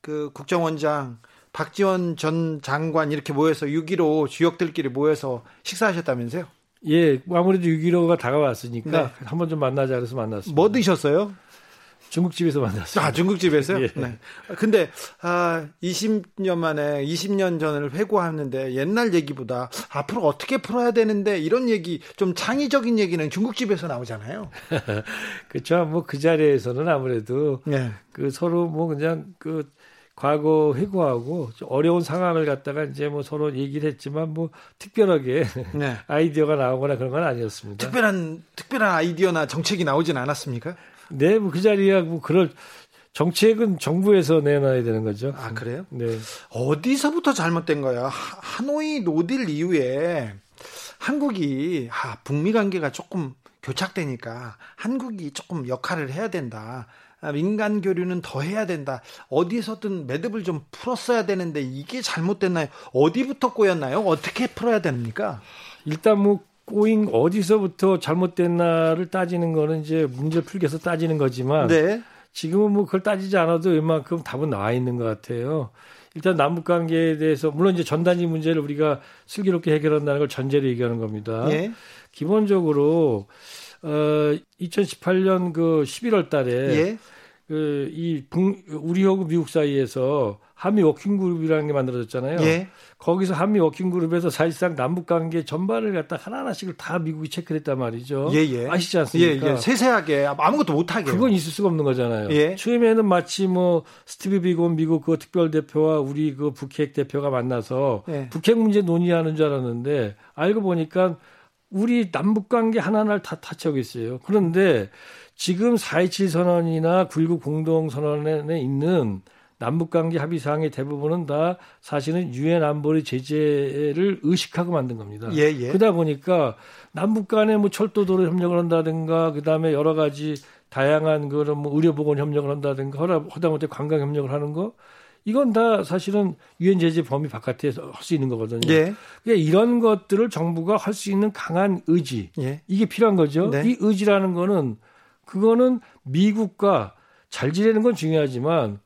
Speaker 1: 그 국정원장 박지원 전 장관 이렇게 모여서 6.15 주역들끼리 모여서 식사하셨다면서요?
Speaker 6: 예, 아무래도 6.15가 다가왔으니까 네. 한번 좀 만나자 그래서 만났습니다.
Speaker 1: 뭐 드셨어요?
Speaker 6: 중국집에서 만났어요.
Speaker 1: 아, 중국집에서요? 예. 네. 근데, 아, 20년 만에, 20년 전을 회고하는데 옛날 얘기보다 앞으로 어떻게 풀어야 되는데 이런 얘기, 좀 창의적인 얘기는 중국집에서 나오잖아요.
Speaker 6: 그렇죠. 뭐그 자리에서는 아무래도 네. 그 서로 뭐 그냥 그 과거 회고하고 어려운 상황을 갖다가 이제 뭐 서로 얘기를 했지만 뭐 특별하게 네. 아이디어가 나오거나 그런 건 아니었습니다.
Speaker 1: 특별한 특별한 아이디어나 정책이 나오진 않았습니까?
Speaker 6: 네, 뭐 그 자리야 뭐 그럴 정책은 정부에서 내놔야 되는 거죠.
Speaker 1: 아 그래요?
Speaker 6: 네.
Speaker 1: 어디서부터 잘못된 거야? 하노이 노딜 이후에 한국이 아, 북미 관계가 조금 교착되니까 한국이 조금 역할을 해야 된다. 아, 민간 교류는 더 해야 된다. 어디서든 매듭을 좀 풀었어야 되는데 이게 잘못됐나요? 어디부터 꼬였나요? 어떻게 풀어야 됩니까?
Speaker 6: 일단 뭐 꼬인 어디서부터 잘못됐나를 따지는 거는 이제 문제 풀기 위해서 따지는 거지만 네. 지금은 뭐 그걸 따지지 않아도 웬만큼 답은 나와 있는 것 같아요. 일단 남북 관계에 대해서 물론 이제 전단지 문제를 우리가 슬기롭게 해결한다는 걸 전제로 얘기하는 겁니다. 예. 기본적으로 어 2018년 그 11월 달에 예. 그이 우리하고 미국 사이에서 한미 워킹 그룹이라는 게 만들어졌잖아요. 예. 거기서 한미 워킹 그룹에서 사실상 남북 관계 전반을 갖다 하나하나씩을 다 미국이 체크를 했단 말이죠. 예, 예. 아시지 않습니까? 예, 예.
Speaker 1: 세세하게 아무것도 못 하게.
Speaker 6: 그건 있을 수가 없는 거잖아요. 예. 처음에는 마치 뭐 스티브 비곤 미국 그 특별 대표와 우리 그 북핵 대표가 만나서 예. 북핵 문제 논의하는 줄 알았는데 알고 보니까 우리 남북 관계 하나하나를 다 터치하고 있어요. 그런데 지금 4.27 선언이나 9.19 공동선언에 있는 남북관계 합의 사항의 대부분은 다 사실은 유엔 안보리 제재를 의식하고 만든 겁니다. 예, 예. 그러다 보니까 남북 간에 뭐 철도도로 협력을 한다든가 그다음에 여러 가지 다양한 그런 뭐 의료보건 협력을 한다든가 허다못해 관광 협력을 하는 거 이건 다 사실은 유엔 제재 범위 바깥에서 할수 있는 거거든요. 예. 그러니까 이런 것들을 정부가 할 수 있는 강한 의지 예. 이게 필요한 거죠. 네. 이 의지라는 거는 그거는 미국과 잘 지내는 건 중요하지만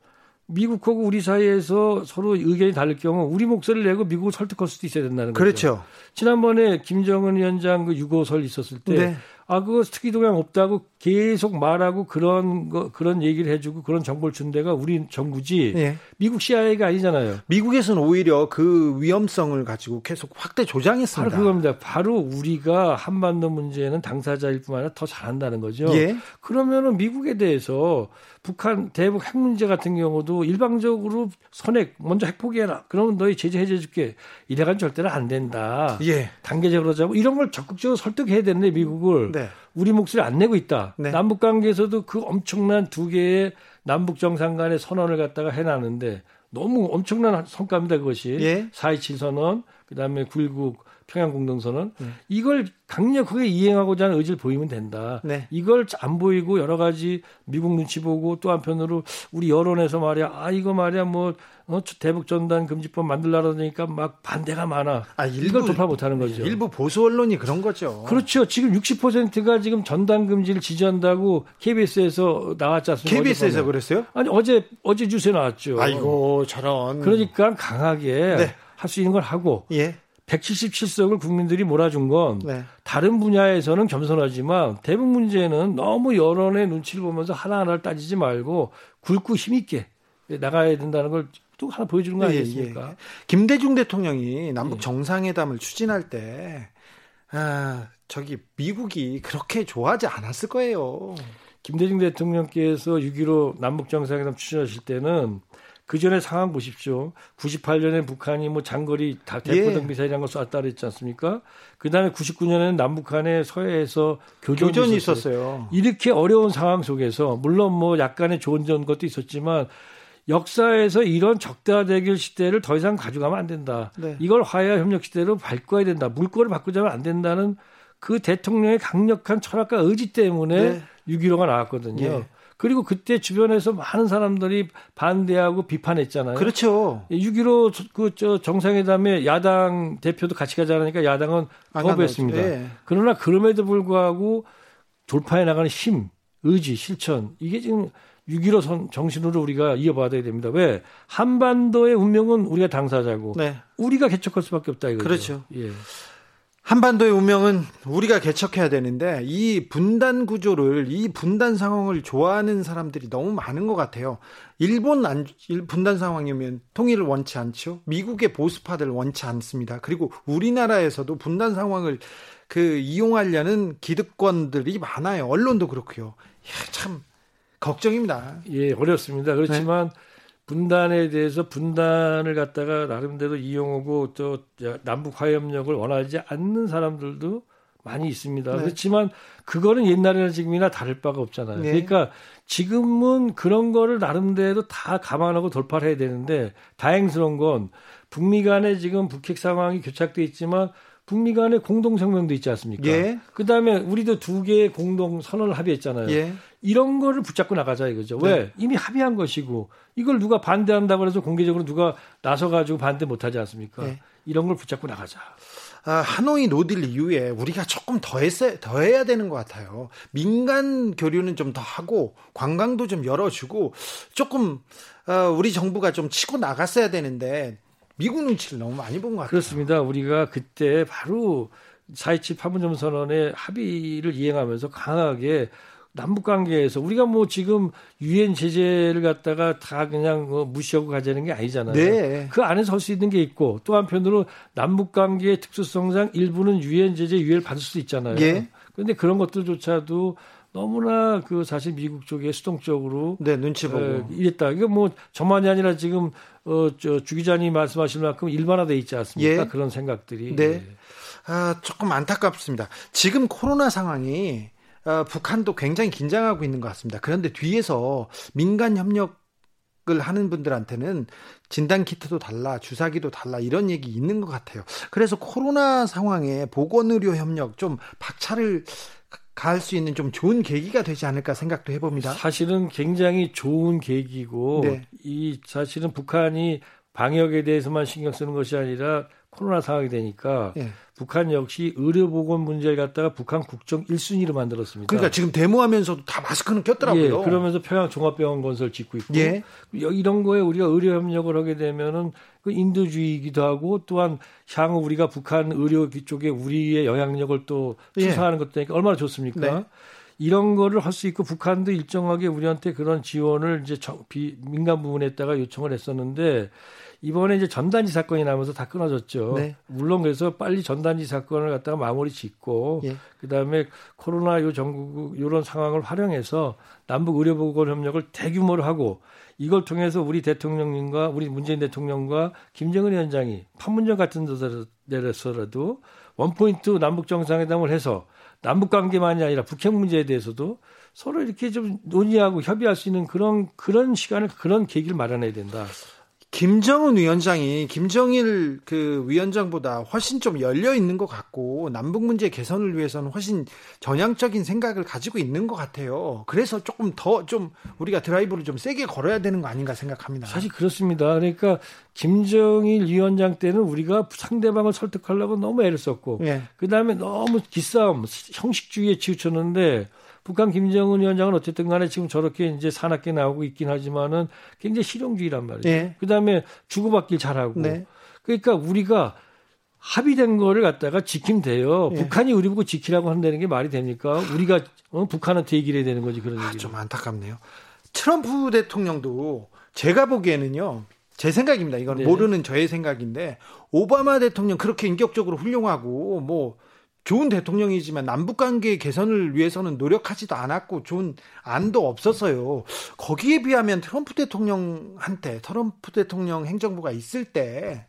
Speaker 6: 미국하고 우리 사이에서 서로 의견이 다를 경우 우리 목소리를 내고 미국을 설득할 수도 있어야 된다는 거죠.
Speaker 1: 그렇죠.
Speaker 6: 지난번에 김정은 위원장 그 유고설 있었을 때 네. 아, 그거 특이 동향 없다고 계속 말하고 그런 거, 그런 얘기를 해주고 그런 정보를 준 데가 우리 정부지. 네. 미국 CIA가 아니잖아요.
Speaker 1: 미국에서는 오히려 그 위험성을 가지고 계속 확대 조장했습니다.
Speaker 6: 바로 그겁니다. 바로 우리가 한반도 문제는 당사자일 뿐 아니라 더 잘한다는 거죠. 예. 그러면은 미국에 대해서 북한 대북 핵 문제 같은 경우도 일방적으로 선핵 먼저 핵 포기해라. 그러면 너희 제재 해제해줄게. 이래간 절대로 안 된다. 예. 단계적으로 잡고 이런 걸 적극적으로 설득해야 되는데 미국을 네. 우리 목소리 안 내고 있다. 네. 남북 관계에서도 그 엄청난 두 개의 남북 정상 간의 선언을 갖다가 해놨는데 너무 엄청난 성과입니다 그것이 예. 4.27 선언 그다음에 9.19 평양 공동선언 네. 이걸 강력하게 이행하고자 하는 의지를 보이면 된다. 네. 이걸 안 보이고 여러 가지 미국 눈치 보고 또 한편으로 우리 여론에서 말이야 아 이거 말이야 뭐 어, 대북 전단 금지법 만들라라니까 막 반대가 많아. 아, 일부, 돌파 못하는 거죠.
Speaker 1: 일부 보수 언론이 그런 거죠.
Speaker 6: 그렇죠. 지금 60%가 지금 전단 금지를 지지한다고 KBS에서 나왔지 않습니까?
Speaker 1: KBS에서 그랬어요?
Speaker 6: 아니 어제 어제 주세 나왔죠.
Speaker 1: 아이고 저런.
Speaker 6: 그러니까 강하게 네. 할수 있는 걸 하고 예. 177석을 국민들이 몰아준 건 네. 다른 분야에서는 겸손하지만 대북 문제는 너무 여론의 눈치를 보면서 하나하나를 따지지 말고 굵고 힘있게 나가야 된다는 걸 또 하나 보여주는 거 예, 아니겠습니까? 예, 예.
Speaker 1: 김대중 대통령이 남북 예. 정상회담을 추진할 때, 아, 저기 미국이 그렇게 좋아하지 않았을 거예요.
Speaker 6: 김대중 대통령께서 6.15 남북 정상회담 추진하실 때는 그 전에 상황 보십시오. 98년에 북한이 뭐 장거리 대포등 예. 미사일이란 걸 쐈다 그랬지 않습니까? 그 다음에 99년에는 남북한의 서해에서 교전이, 교전이 있었어요. 있었어요. 이렇게 어려운 상황 속에서 물론 뭐 약간의 좋은 점 것도 있었지만 역사에서 이런 적대화 대결 시대를 더 이상 가져가면 안 된다. 네. 이걸 화해와 협력 시대로 바꿔야 된다. 물꼬를 바꾸자면 안 된다는 그 대통령의 강력한 철학과 의지 때문에 네. 6.15가 나왔거든요. 네. 그리고 그때 주변에서 많은 사람들이 반대하고 비판했잖아요.
Speaker 1: 그렇죠.
Speaker 6: 6.15 그 저 정상회담에 야당 대표도 같이 가자니까 야당은 거부했습니다. 네. 그러나 그럼에도 불구하고 돌파해 나가는 힘, 의지, 실천 이게 지금 6.15 정신으로 우리가 이어받아야 됩니다. 왜? 한반도의 운명은 우리가 당사자고 네. 우리가 개척할 수밖에 없다 이거죠.
Speaker 1: 그렇죠. 예. 한반도의 운명은 우리가 개척해야 되는데 이 분단 구조를 이 분단 상황을 좋아하는 사람들이 너무 많은 것 같아요. 일본 안, 분단 상황이면 통일을 원치 않죠. 미국의 보수파들 원치 않습니다. 그리고 우리나라에서도 분단 상황을 그 이용하려는 기득권들이 많아요. 언론도 그렇고요. 참 걱정입니다.
Speaker 6: 예, 어렵습니다. 그렇지만 네. 분단에 대해서 분단을 갖다가 나름대로 이용하고 또 남북 화협력을 원하지 않는 사람들도 많이 있습니다. 네. 그렇지만 그거는 옛날이나 지금이나 다를 바가 없잖아요. 네. 그러니까 지금은 그런 거를 나름대로 다 감안하고 돌파를 해야 되는데 다행스러운 건 북미 간에 지금 북핵 상황이 교착돼 있지만 북미 간의 공동 성명도 있지 않습니까? 예. 그다음에 우리도 두 개의 공동 선언을 합의했잖아요. 예. 이런 거를 붙잡고 나가자 이거죠. 네. 왜? 이미 합의한 것이고 이걸 누가 반대한다고 해서 공개적으로 누가 나서 가지고 반대 못 하지 않습니까? 예. 이런 걸 붙잡고 나가자.
Speaker 1: 아, 하노이 no deal 이후에 우리가 조금 더, 했어, 더 해야 되는 것 같아요. 민간 교류는 좀 더 하고 관광도 좀 열어주고 조금 어, 우리 정부가 좀 치고 나갔어야 되는데 미국 눈치를 너무 많이 본 것 같아요.
Speaker 6: 그렇습니다. 우리가 그때 바로 4.27 판문점 선언의 합의를 이행하면서 강하게 남북 관계에서 우리가 뭐 지금 유엔 제재를 갖다가 다 그냥 뭐 무시하고 가자는 게 아니잖아요. 네. 그 안에 설 수 있는 게 있고 또 한편으로 남북 관계의 특수성상 일부는 유엔 제재 유예를 받을 수도 있잖아요. 예. 그런데 그런 것들조차도 너무나 그 사실 미국 쪽에 수동적으로
Speaker 1: 네 눈치 보고 에,
Speaker 6: 이랬다. 이거 뭐 저만이 아니라 지금 어저 주 기자님 말씀하신 만큼 일반화돼 있지 않습니까? 예. 그런 생각들이.
Speaker 1: 네. 네. 아 조금 안타깝습니다. 지금 코로나 상황이 어, 북한도 굉장히 긴장하고 있는 것 같습니다. 그런데 뒤에서 민간 협력 을 하는 분들한테는 진단 키트도 달라, 주사기도 달라 이런 얘기 있는 것 같아요. 그래서 코로나 상황에 보건의료 협력 좀 박차를 가할 수 있는 좀 좋은 계기가 되지 않을까 생각도 해봅니다.
Speaker 6: 사실은 굉장히 좋은 계기고 네. 이 사실은 북한이 방역에 대해서만 신경 쓰는 것이 아니라 코로나 상황이 되니까 예. 북한 역시 의료보건 문제를 갖다가 북한 국정 1순위로 만들었습니다.
Speaker 1: 그러니까 지금 데모하면서도 다 마스크는 꼈더라고요.
Speaker 6: 예, 그러면서 평양 종합병원 건설 짓고 있고 예. 이런 거에 우리가 의료 협력을 하게 되면은 그 인도주의이기도 하고 또한 향후 우리가 북한 의료 쪽에 우리의 영향력을 또 예. 투사하는 예. 것도 얼마나 좋습니까? 네. 이런 거를 할 수 있고 북한도 일정하게 우리한테 그런 지원을 이제 비, 민간 부분에다가 요청을 했었는데 이번에 이제 전단지 사건이 나면서 다 끊어졌죠. 네. 물론 그래서 빨리 전단지 사건을 갖다가 마무리 짓고 예. 그다음에 코로나 요 전국 요런 상황을 활용해서 남북 의료 보건 협력을 대규모로 하고 이걸 통해서 우리 대통령님과 우리 문재인 대통령과 김정은 위원장이 판문점 같은 데서 내려서라도 원포인트 남북 정상회담을 해서 남북 관계만이 아니라 북핵 문제에 대해서도 서로 이렇게 좀 논의하고 협의할 수 있는 그런 그런 시간을 그런 계기를 마련해야 된다.
Speaker 1: 김정은 위원장이 김정일 그 위원장보다 훨씬 좀 열려 있는 것 같고 남북 문제 개선을 위해서는 훨씬 전향적인 생각을 가지고 있는 것 같아요. 그래서 조금 더 좀 우리가 드라이브를 좀 세게 걸어야 되는 거 아닌가 생각합니다.
Speaker 6: 사실 그렇습니다. 그러니까 김정일 위원장 때는 우리가 상대방을 설득하려고 너무 애를 썼고, 예. 그 다음에 너무 기싸움, 형식주의에 치우쳤는데 북한 김정은 위원장은 어쨌든 간에 지금 저렇게 이제 산악계 나오고 있긴 하지만은 굉장히 실용주의란 말이죠. 네. 그 다음에 주고받길 잘하고. 네. 그러니까 우리가 합의된 거를 갖다가 지키면 돼요. 네. 북한이 우리 보고 지키라고 한다는 게 말이 됩니까? 우리가 어, 북한한테 얘기를 해야 되는 거지 그런 아, 얘기.
Speaker 1: 좀 안타깝네요. 트럼프 대통령도 제가 보기에는요. 제 생각입니다. 이건 네. 모르는 저의 생각인데 오바마 대통령 그렇게 인격적으로 훌륭하고 뭐 좋은 대통령이지만 남북 관계 개선을 위해서는 노력하지도 않았고 좋은 안도 없었어요. 거기에 비하면 트럼프 대통령한테 트럼프 대통령 행정부가 있을 때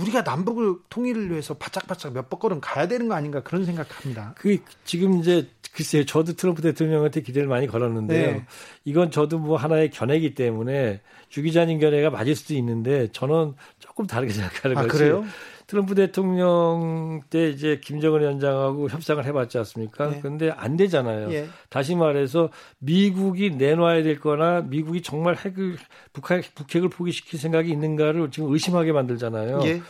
Speaker 1: 우리가 남북을 통일을 위해서 바짝바짝 몇 번걸음 가야 되는 거 아닌가 그런 생각합니다.
Speaker 6: 그 지금 이제 글쎄요, 저도 트럼프 대통령한테 기대를 많이 걸었는데요. 네. 이건 저도 뭐 하나의 견해이기 때문에 주 기자님 견해가 맞을 수도 있는데 저는 조금 다르게 생각하는
Speaker 1: 아,
Speaker 6: 거지.
Speaker 1: 그래요?
Speaker 6: 트럼프 대통령 때 이제 김정은 위원장하고 협상을 해봤지 않습니까? 네. 근데 안 되잖아요. 예. 다시 말해서 미국이 내놔야 될 거나 미국이 정말 핵을, 북핵, 북핵을 포기시킬 생각이 있는가를 지금 의심하게 만들잖아요. 예.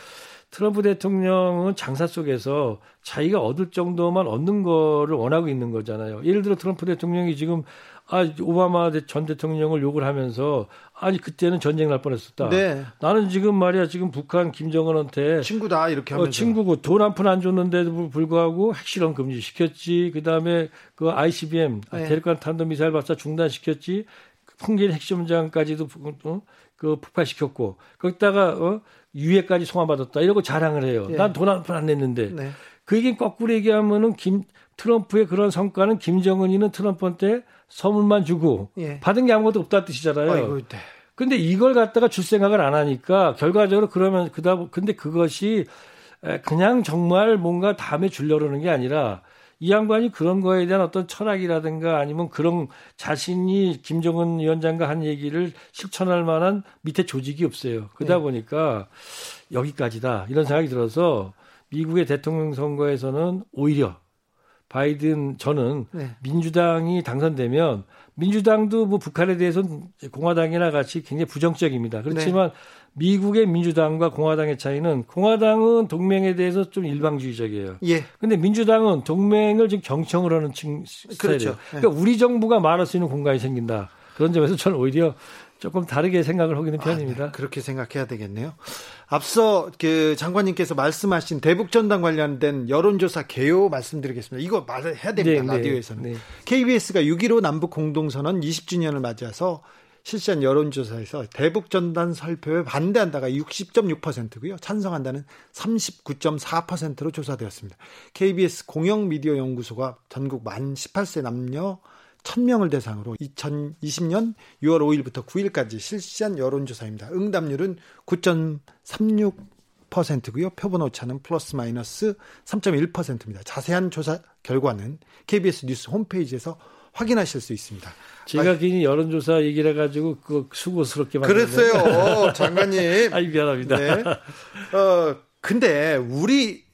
Speaker 6: 트럼프 대통령은 장사 속에서 자기가 얻을 정도만 얻는 거를 원하고 있는 거잖아요. 예를 들어 트럼프 대통령이 지금 아 오바마 전 대통령을 욕을 하면서 아니 그때는 전쟁 날 뻔했었다. 네. 나는 지금 말이야 지금 북한 김정은한테
Speaker 1: 친구다 이렇게 하면서
Speaker 6: 어, 친구고 돈 한 푼 안 줬는데도 불구하고 핵실험 금지 시켰지. 그다음에 그 ICBM 네. 대륙간 탄도 미사일 발사 중단 시켰지. 풍계리 핵시험장까지도 어? 그 폭발시켰고 거기다가 어? 유해까지 송환받았다 이러고 자랑을 해요. 네. 난돈 한 푼 안 냈는데. 네. 그 얘기 거꾸로 얘기하면은 김 트럼프의 그런 성과는 김정은이는 트럼프한테 선물만 주고 예. 받은 게 아무것도 없다는 뜻이잖아요. 아이고, 네. 근데 이걸 갖다가 줄 생각을 안 하니까 결과적으로 그러면 그다 근데 그것이 그냥 정말 뭔가 다음에 줄려는 게 아니라 이 양반이 그런 거에 대한 어떤 철학이라든가 아니면 그런 자신이 김정은 위원장과 한 얘기를 실천할 만한 밑에 조직이 없어요. 그러다 네. 보니까 여기까지다 이런 생각이 들어서 미국의 대통령 선거에서는 오히려 바이든 저는 네. 민주당이 당선되면 민주당도 뭐 북한에 대해서는 공화당이나 같이 굉장히 부정적입니다. 그렇지만 네. 미국의 민주당과 공화당의 차이는 공화당은 동맹에 대해서 좀 일방주의적이에요. 예. 근데 민주당은 동맹을 지금 경청을 하는 층 스타일이에요. 그렇죠. 네. 그러니까 우리 정부가 말할 수 있는 공간이 생긴다. 그런 점에서 저는 오히려 조금 다르게 생각을 하고 있는 편입니다. 아, 네.
Speaker 1: 그렇게 생각해야 되겠네요. 앞서 그 장관님께서 말씀하신 대북 전당 관련된 여론조사 개요 말씀드리겠습니다. 이거 말을 해야 됩니다. 네, 네. 라디오에서는. 네, KBS가 6.15 남북 공동선언 20주년을 맞이해서 실시한 여론조사에서 대북 전단 설표에 반대한다가 60.6%고요. 찬성한다는 39.4%로 조사되었습니다. KBS 공영미디어 연구소가 전국 만 18세 남녀 1000명을 대상으로 2020년 6월 5일부터 9일까지 실시한 여론조사입니다. 응답률은 9.36%고요. 표본 오차는 플러스 마이너스 3.1%입니다. 자세한 조사 결과는 KBS 뉴스 홈페이지에서 확인하실 수 있습니다.
Speaker 6: 제가 괜히 여론조사 얘기를 해가지고 그 수고스럽게
Speaker 1: 만들었어요. 그랬어요, 장관님.
Speaker 6: 아이 미안합니다. 네.
Speaker 1: 어 근데 우리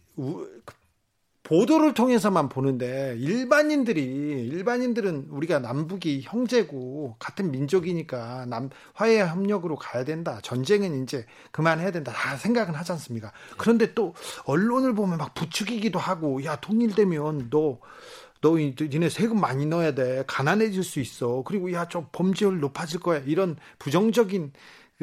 Speaker 1: 보도를 통해서만 보는데 일반인들이 일반인들은 우리가 남북이 형제고 같은 민족이니까 남 화해 협력으로 가야 된다. 전쟁은 이제 그만해야 된다. 다 생각은 하지 않습니까? 그런데 또 언론을 보면 막 부추기기도 하고 야 통일되면 너너 니네 세금 많이 넣어야 돼. 가난해질 수 있어. 그리고 야저 범죄율 높아질 거야. 이런 부정적인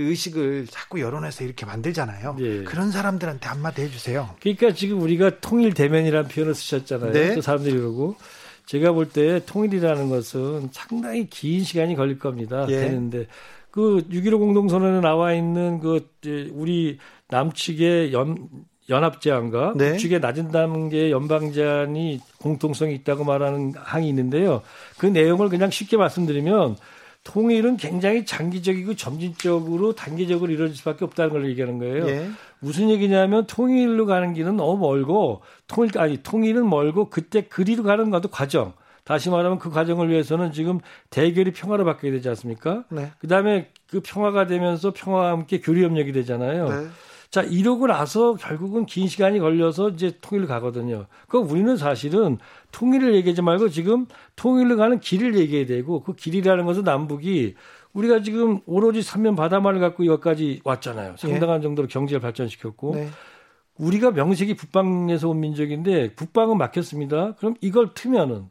Speaker 1: 그 의식을 자꾸 여론에서 이렇게 만들잖아요. 예. 그런 사람들한테 한마디 해주세요.
Speaker 6: 그러니까 지금 우리가 통일 대면이라는 표현을 쓰셨잖아요. 네. 또 사람들이 그러고 제가 볼 때 통일이라는 것은 상당히 긴 시간이 걸릴 겁니다. 예. 되는데 그 6.15 공동선언에 나와 있는 그 우리 남측의 연 연합 제안과 네. 북측의 낮은 단계 연방 제안이 공통성이 있다고 말하는 항이 있는데요. 그 내용을 그냥 쉽게 말씀드리면 통일은 굉장히 장기적이고 점진적으로 단계적으로 이루어질 수밖에 없다는 걸 얘기하는 거예요. 예. 무슨 얘기냐면 통일로 가는 길은 너무 멀고 통일 아니 통일은 멀고 그때 그리로 가는 것도 과정. 다시 말하면 그 과정을 위해서는 지금 대결이 평화로 바뀌어야 되지 않습니까? 네. 그다음에 그 평화가 되면서 평화와 함께 교류 협력이 되잖아요. 네. 자, 이러고 나서 결국은 긴 시간이 걸려서 이제 통일을 가거든요. 그 우리는 사실은 통일을 얘기하지 말고 지금 통일을 가는 길을 얘기해야 되고 그 길이라는 것은 남북이 우리가 지금 오로지 삼면 바다만을 갖고 여기까지 왔잖아요. 상당한 예. 정도로 경제를 발전시켰고 네. 우리가 명색이 북방에서 온 민족인데 북방은 막혔습니다. 그럼 이걸 트면은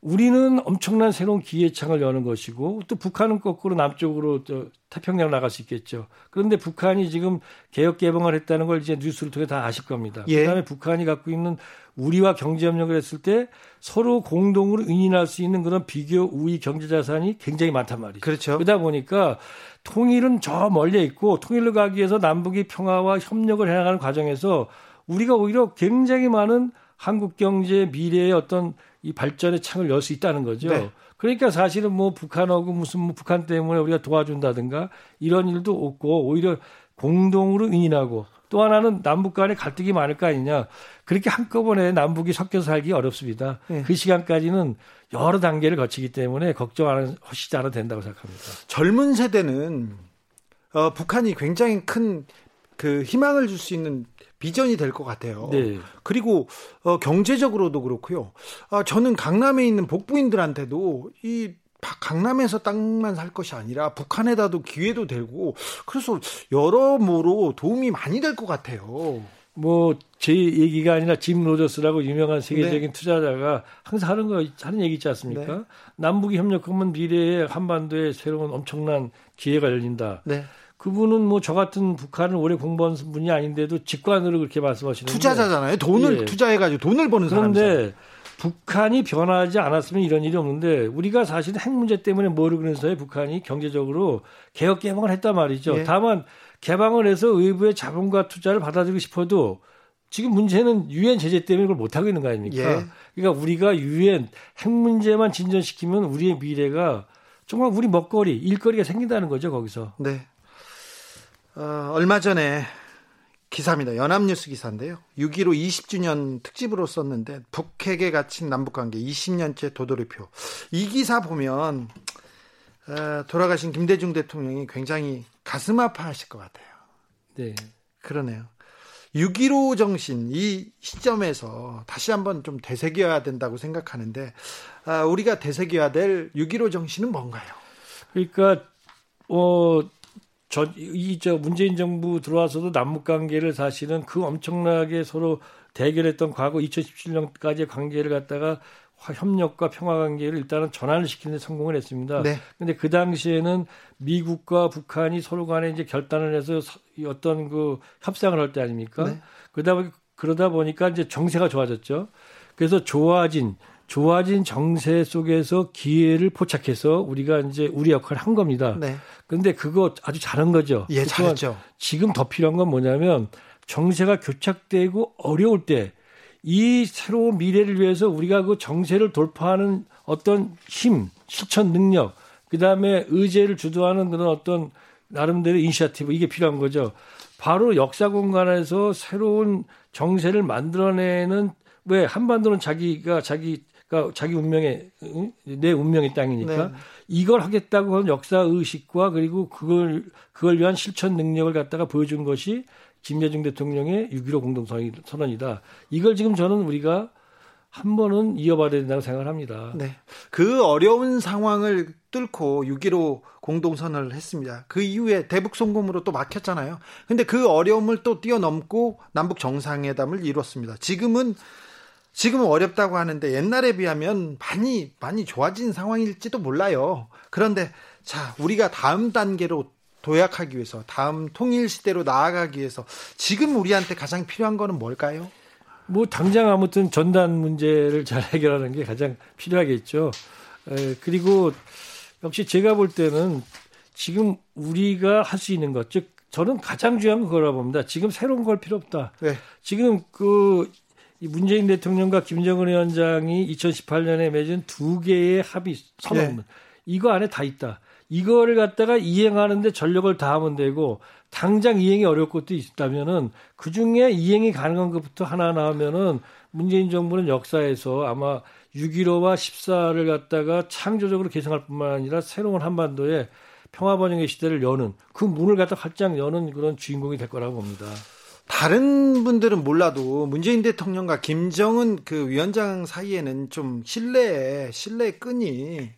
Speaker 6: 우리는 엄청난 새로운 기회창을 여는 것이고 또 북한은 거꾸로 남쪽으로 저 태평양을 나갈 수 있겠죠. 그런데 북한이 지금 개혁 개방을 했다는 걸 이제 뉴스를 통해 다 아실 겁니다. 예. 그다음에 북한이 갖고 있는 우리와 경제 협력을 했을 때 서로 공동으로 은인할 수 있는 그런 비교 우위 경제 자산이 굉장히 많단 말이죠.
Speaker 1: 그렇죠.
Speaker 6: 그러다 보니까 통일은 저 멀리 있고 통일로 가기 위해서 남북이 평화와 협력을 해나가는 과정에서 우리가 오히려 굉장히 많은 한국 경제 미래의 어떤 이 발전의 창을 열 수 있다는 거죠. 네. 그러니까 사실은 뭐 북한하고 무슨 뭐 북한 때문에 우리가 도와준다든가 이런 일도 없고 오히려 공동으로 인인하고 또 하나는 남북 간에 갈등이 많을 거 아니냐. 그렇게 한꺼번에 남북이 섞여서 살기 어렵습니다. 네. 그 시간까지는 여러 단계를 거치기 때문에 걱정 안 하시지 않아도 된다고 생각합니다.
Speaker 1: 젊은 세대는 어, 북한이 굉장히 큰 그 희망을 줄 수 있는 비전이 될 것 같아요. 네. 그리고 어, 경제적으로도 그렇고요. 아, 저는 강남에 있는 복부인들한테도 이 강남에서 땅만 살 것이 아니라 북한에다도 기회도 되고 그래서 여러모로 도움이 많이 될 것 같아요.
Speaker 6: 뭐 제 얘기가 아니라 짐 로저스라고 유명한 세계적인 네. 투자자가 항상 하는 거 하는 얘기 있지 않습니까? 네. 남북이 협력하면 미래에 한반도에 새로운 엄청난 기회가 열린다. 네. 그분은 뭐 저 같은 북한을 오래 공부한 분이 아닌데도 직관으로 그렇게 말씀하시는
Speaker 1: 투자자잖아요. 돈을 예. 투자해가지고 돈을 버는 사람인데
Speaker 6: 그런데 북한이 변하지 않았으면 이런 일이 없는데 우리가 사실 핵 문제 때문에 모르면서에 북한이 경제적으로 개혁 개방을 했단 말이죠. 예. 다만 개방을 해서 의부의 자본과 투자를 받아들이고 싶어도 지금 문제는 유엔 제재 때문에 그걸 못 하고 있는 거 아닙니까? 예. 그러니까 우리가 유엔 핵 문제만 진전시키면 우리의 미래가 정말 우리 먹거리, 일거리가 생긴다는 거죠, 거기서.
Speaker 1: 네. 어, 얼마 전에 기사입니다. 연합뉴스 기사인데요. 6.15 20주년 특집으로 썼는데 북핵에 갇힌 남북관계 20년째 도돌이표. 이 기사 보면 어, 돌아가신 김대중 대통령이 굉장히 가슴 아파하실 것 같아요.
Speaker 6: 네.
Speaker 1: 그러네요. 6.15 정신 이 시점에서 다시 한번 좀 되새겨야 된다고 생각하는데 아, 우리가 되새겨야 될 6.15 정신은 뭔가요?
Speaker 6: 그러니까 어 저, 이, 저, 문재인 정부 들어와서도 남북 관계를 사실은 그 엄청나게 서로 대결했던 과거 2017년까지의 관계를 갖다가 협력과 평화 관계를 일단은 전환을 시키는 데 성공을 했습니다. 네. 근데 그 당시에는 미국과 북한이 서로 간에 이제 결단을 해서 어떤 그 협상을 할 때 아닙니까? 네. 그러다, 그러다 보니까 이제 정세가 좋아졌죠. 그래서 좋아진 좋아진 정세 속에서 기회를 포착해서 우리가 이제 우리 역할을 한 겁니다. 네. 근데 그거 아주 잘한 거죠.
Speaker 1: 예, 잘했죠.
Speaker 6: 지금 더 필요한 건 뭐냐면 정세가 교착되고 어려울 때 이 새로운 미래를 위해서 우리가 그 정세를 돌파하는 어떤 힘, 실천 능력, 그 다음에 의제를 주도하는 그런 어떤 나름대로 인시아티브 이게 필요한 거죠. 바로 역사 공간에서 새로운 정세를 만들어내는 왜 한반도는 자기가 자기 그러니까 자기 운명의 내 운명의 땅이니까 네. 이걸 하겠다고 하는 역사 의식과 그리고 그걸 그걸 위한 실천 능력을 갖다가 보여준 것이 김대중 대통령의 6.15 공동선언이다. 이걸 지금 저는 우리가 한 번은 이어봐야 된다고 생각을 합니다.
Speaker 1: 네. 그 어려운 상황을 뚫고 6.15 공동선언을 했습니다. 그 이후에 대북 송금으로 또 막혔잖아요. 근데 그 어려움을 또 뛰어넘고 남북 정상회담을 이뤘습니다. 지금은 지금은 어렵다고 하는데 옛날에 비하면 많이 많이 좋아진 상황일지도 몰라요. 그런데 자, 우리가 다음 단계로 도약하기 위해서 다음 통일 시대로 나아가기 위해서 지금 우리한테 가장 필요한 거는 뭘까요?
Speaker 6: 뭐 당장 아무튼 전단 문제를 잘 해결하는 게 가장 필요하겠죠. 에, 그리고 역시 제가 볼 때는 지금 우리가 할 수 있는 것, 즉 저는 가장 중요한 건 그거라 봅니다. 지금 새로운 걸 필요 없다. 네. 지금 그 이 문재인 대통령과 김정은 위원장이 2018년에 맺은 두 개의 합의 선언문 네. 이거 안에 다 있다. 이거를 갖다가 이행하는데 전력을 다하면 되고 당장 이행이 어려울 것도 있다면은 그 중에 이행이 가능한 것부터 하나 나오면은 문재인 정부는 역사에서 아마 6.15와 14를 갖다가 창조적으로 개성할 뿐만 아니라 새로운 한반도에 평화번영의 시대를 여는 그 문을 갖다 활짝 여는 그런 주인공이 될 거라고 봅니다.
Speaker 1: 다른 분들은 몰라도 문재인 대통령과 김정은 그 위원장 사이에는 좀 신뢰, 신뢰 끈이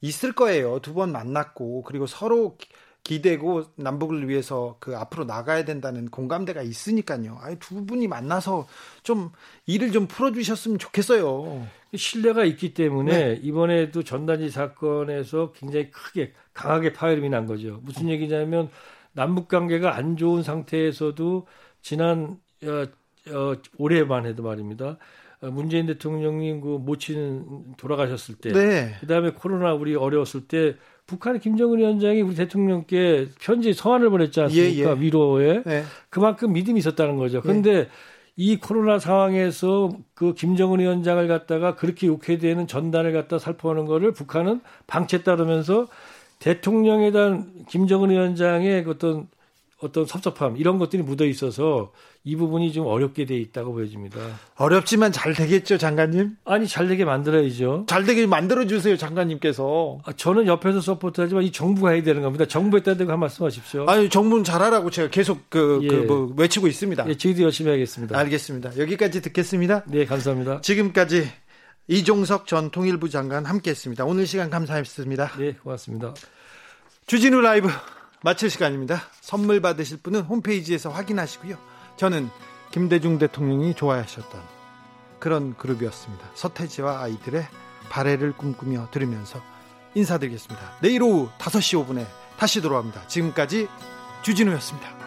Speaker 1: 있을 거예요. 두 번 만났고 그리고 서로 기대고 남북을 위해서 그 앞으로 나가야 된다는 공감대가 있으니까요. 아니 두 분이 만나서 좀 일을 좀 풀어주셨으면 좋겠어요.
Speaker 6: 신뢰가 있기 때문에 네. 이번에도 전단지 사건에서 굉장히 크게 강하게 파열음이 난 거죠. 무슨 얘기냐면 남북 관계가 안 좋은 상태에서도 지난 어, 어, 올해만 해도 말입니다. 어, 문재인 대통령님 그 모친 돌아가셨을 때, 네. 그다음에 코로나 우리 어려웠을 때 북한의 김정은 위원장이 우리 대통령께 편지 서한을 보냈지 않습니까? 예, 예. 위로에 네. 그만큼 믿음이 있었다는 거죠. 그런데 네. 이 코로나 상황에서 그 김정은 위원장을 갖다가 그렇게 욕해대는 전단을 갖다 살포하는 거를 북한은 방치했다 그러면서 대통령에 대한 김정은 위원장의 그 어떤 어떤 섭섭함 이런 것들이 묻어 있어서 이 부분이 좀 어렵게 돼 있다고 보여집니다.
Speaker 1: 어렵지만 잘 되겠죠, 장관님?
Speaker 6: 아니 잘 되게 만들어야죠.
Speaker 1: 잘 되게 만들어 주세요, 장관님께서.
Speaker 6: 아, 저는 옆에서 서포트하지만 이 정부가 해야 되는 겁니다. 정부에다 대고 한 말씀하십시오.
Speaker 1: 아니 정부는 잘하라고 제가 계속 그, 예. 그 뭐 외치고 있습니다.
Speaker 6: 예, 저희도 열심히 하겠습니다.
Speaker 1: 알겠습니다. 여기까지 듣겠습니다.
Speaker 6: 네, 감사합니다.
Speaker 1: 지금까지 이종석 전 통일부 장관 함께했습니다. 오늘 시간 감사했습니다.
Speaker 6: 네, 고맙습니다.
Speaker 1: 주진우 라이브. 마칠 시간입니다. 선물 받으실 분은 홈페이지에서 확인하시고요. 저는 김대중 대통령이 좋아하셨던 그런 그룹이었습니다. 서태지와 아이들의 발해를 꿈꾸며 들으면서 인사드리겠습니다. 내일 오후 5시 5분에 다시 돌아옵니다. 지금까지 주진우였습니다.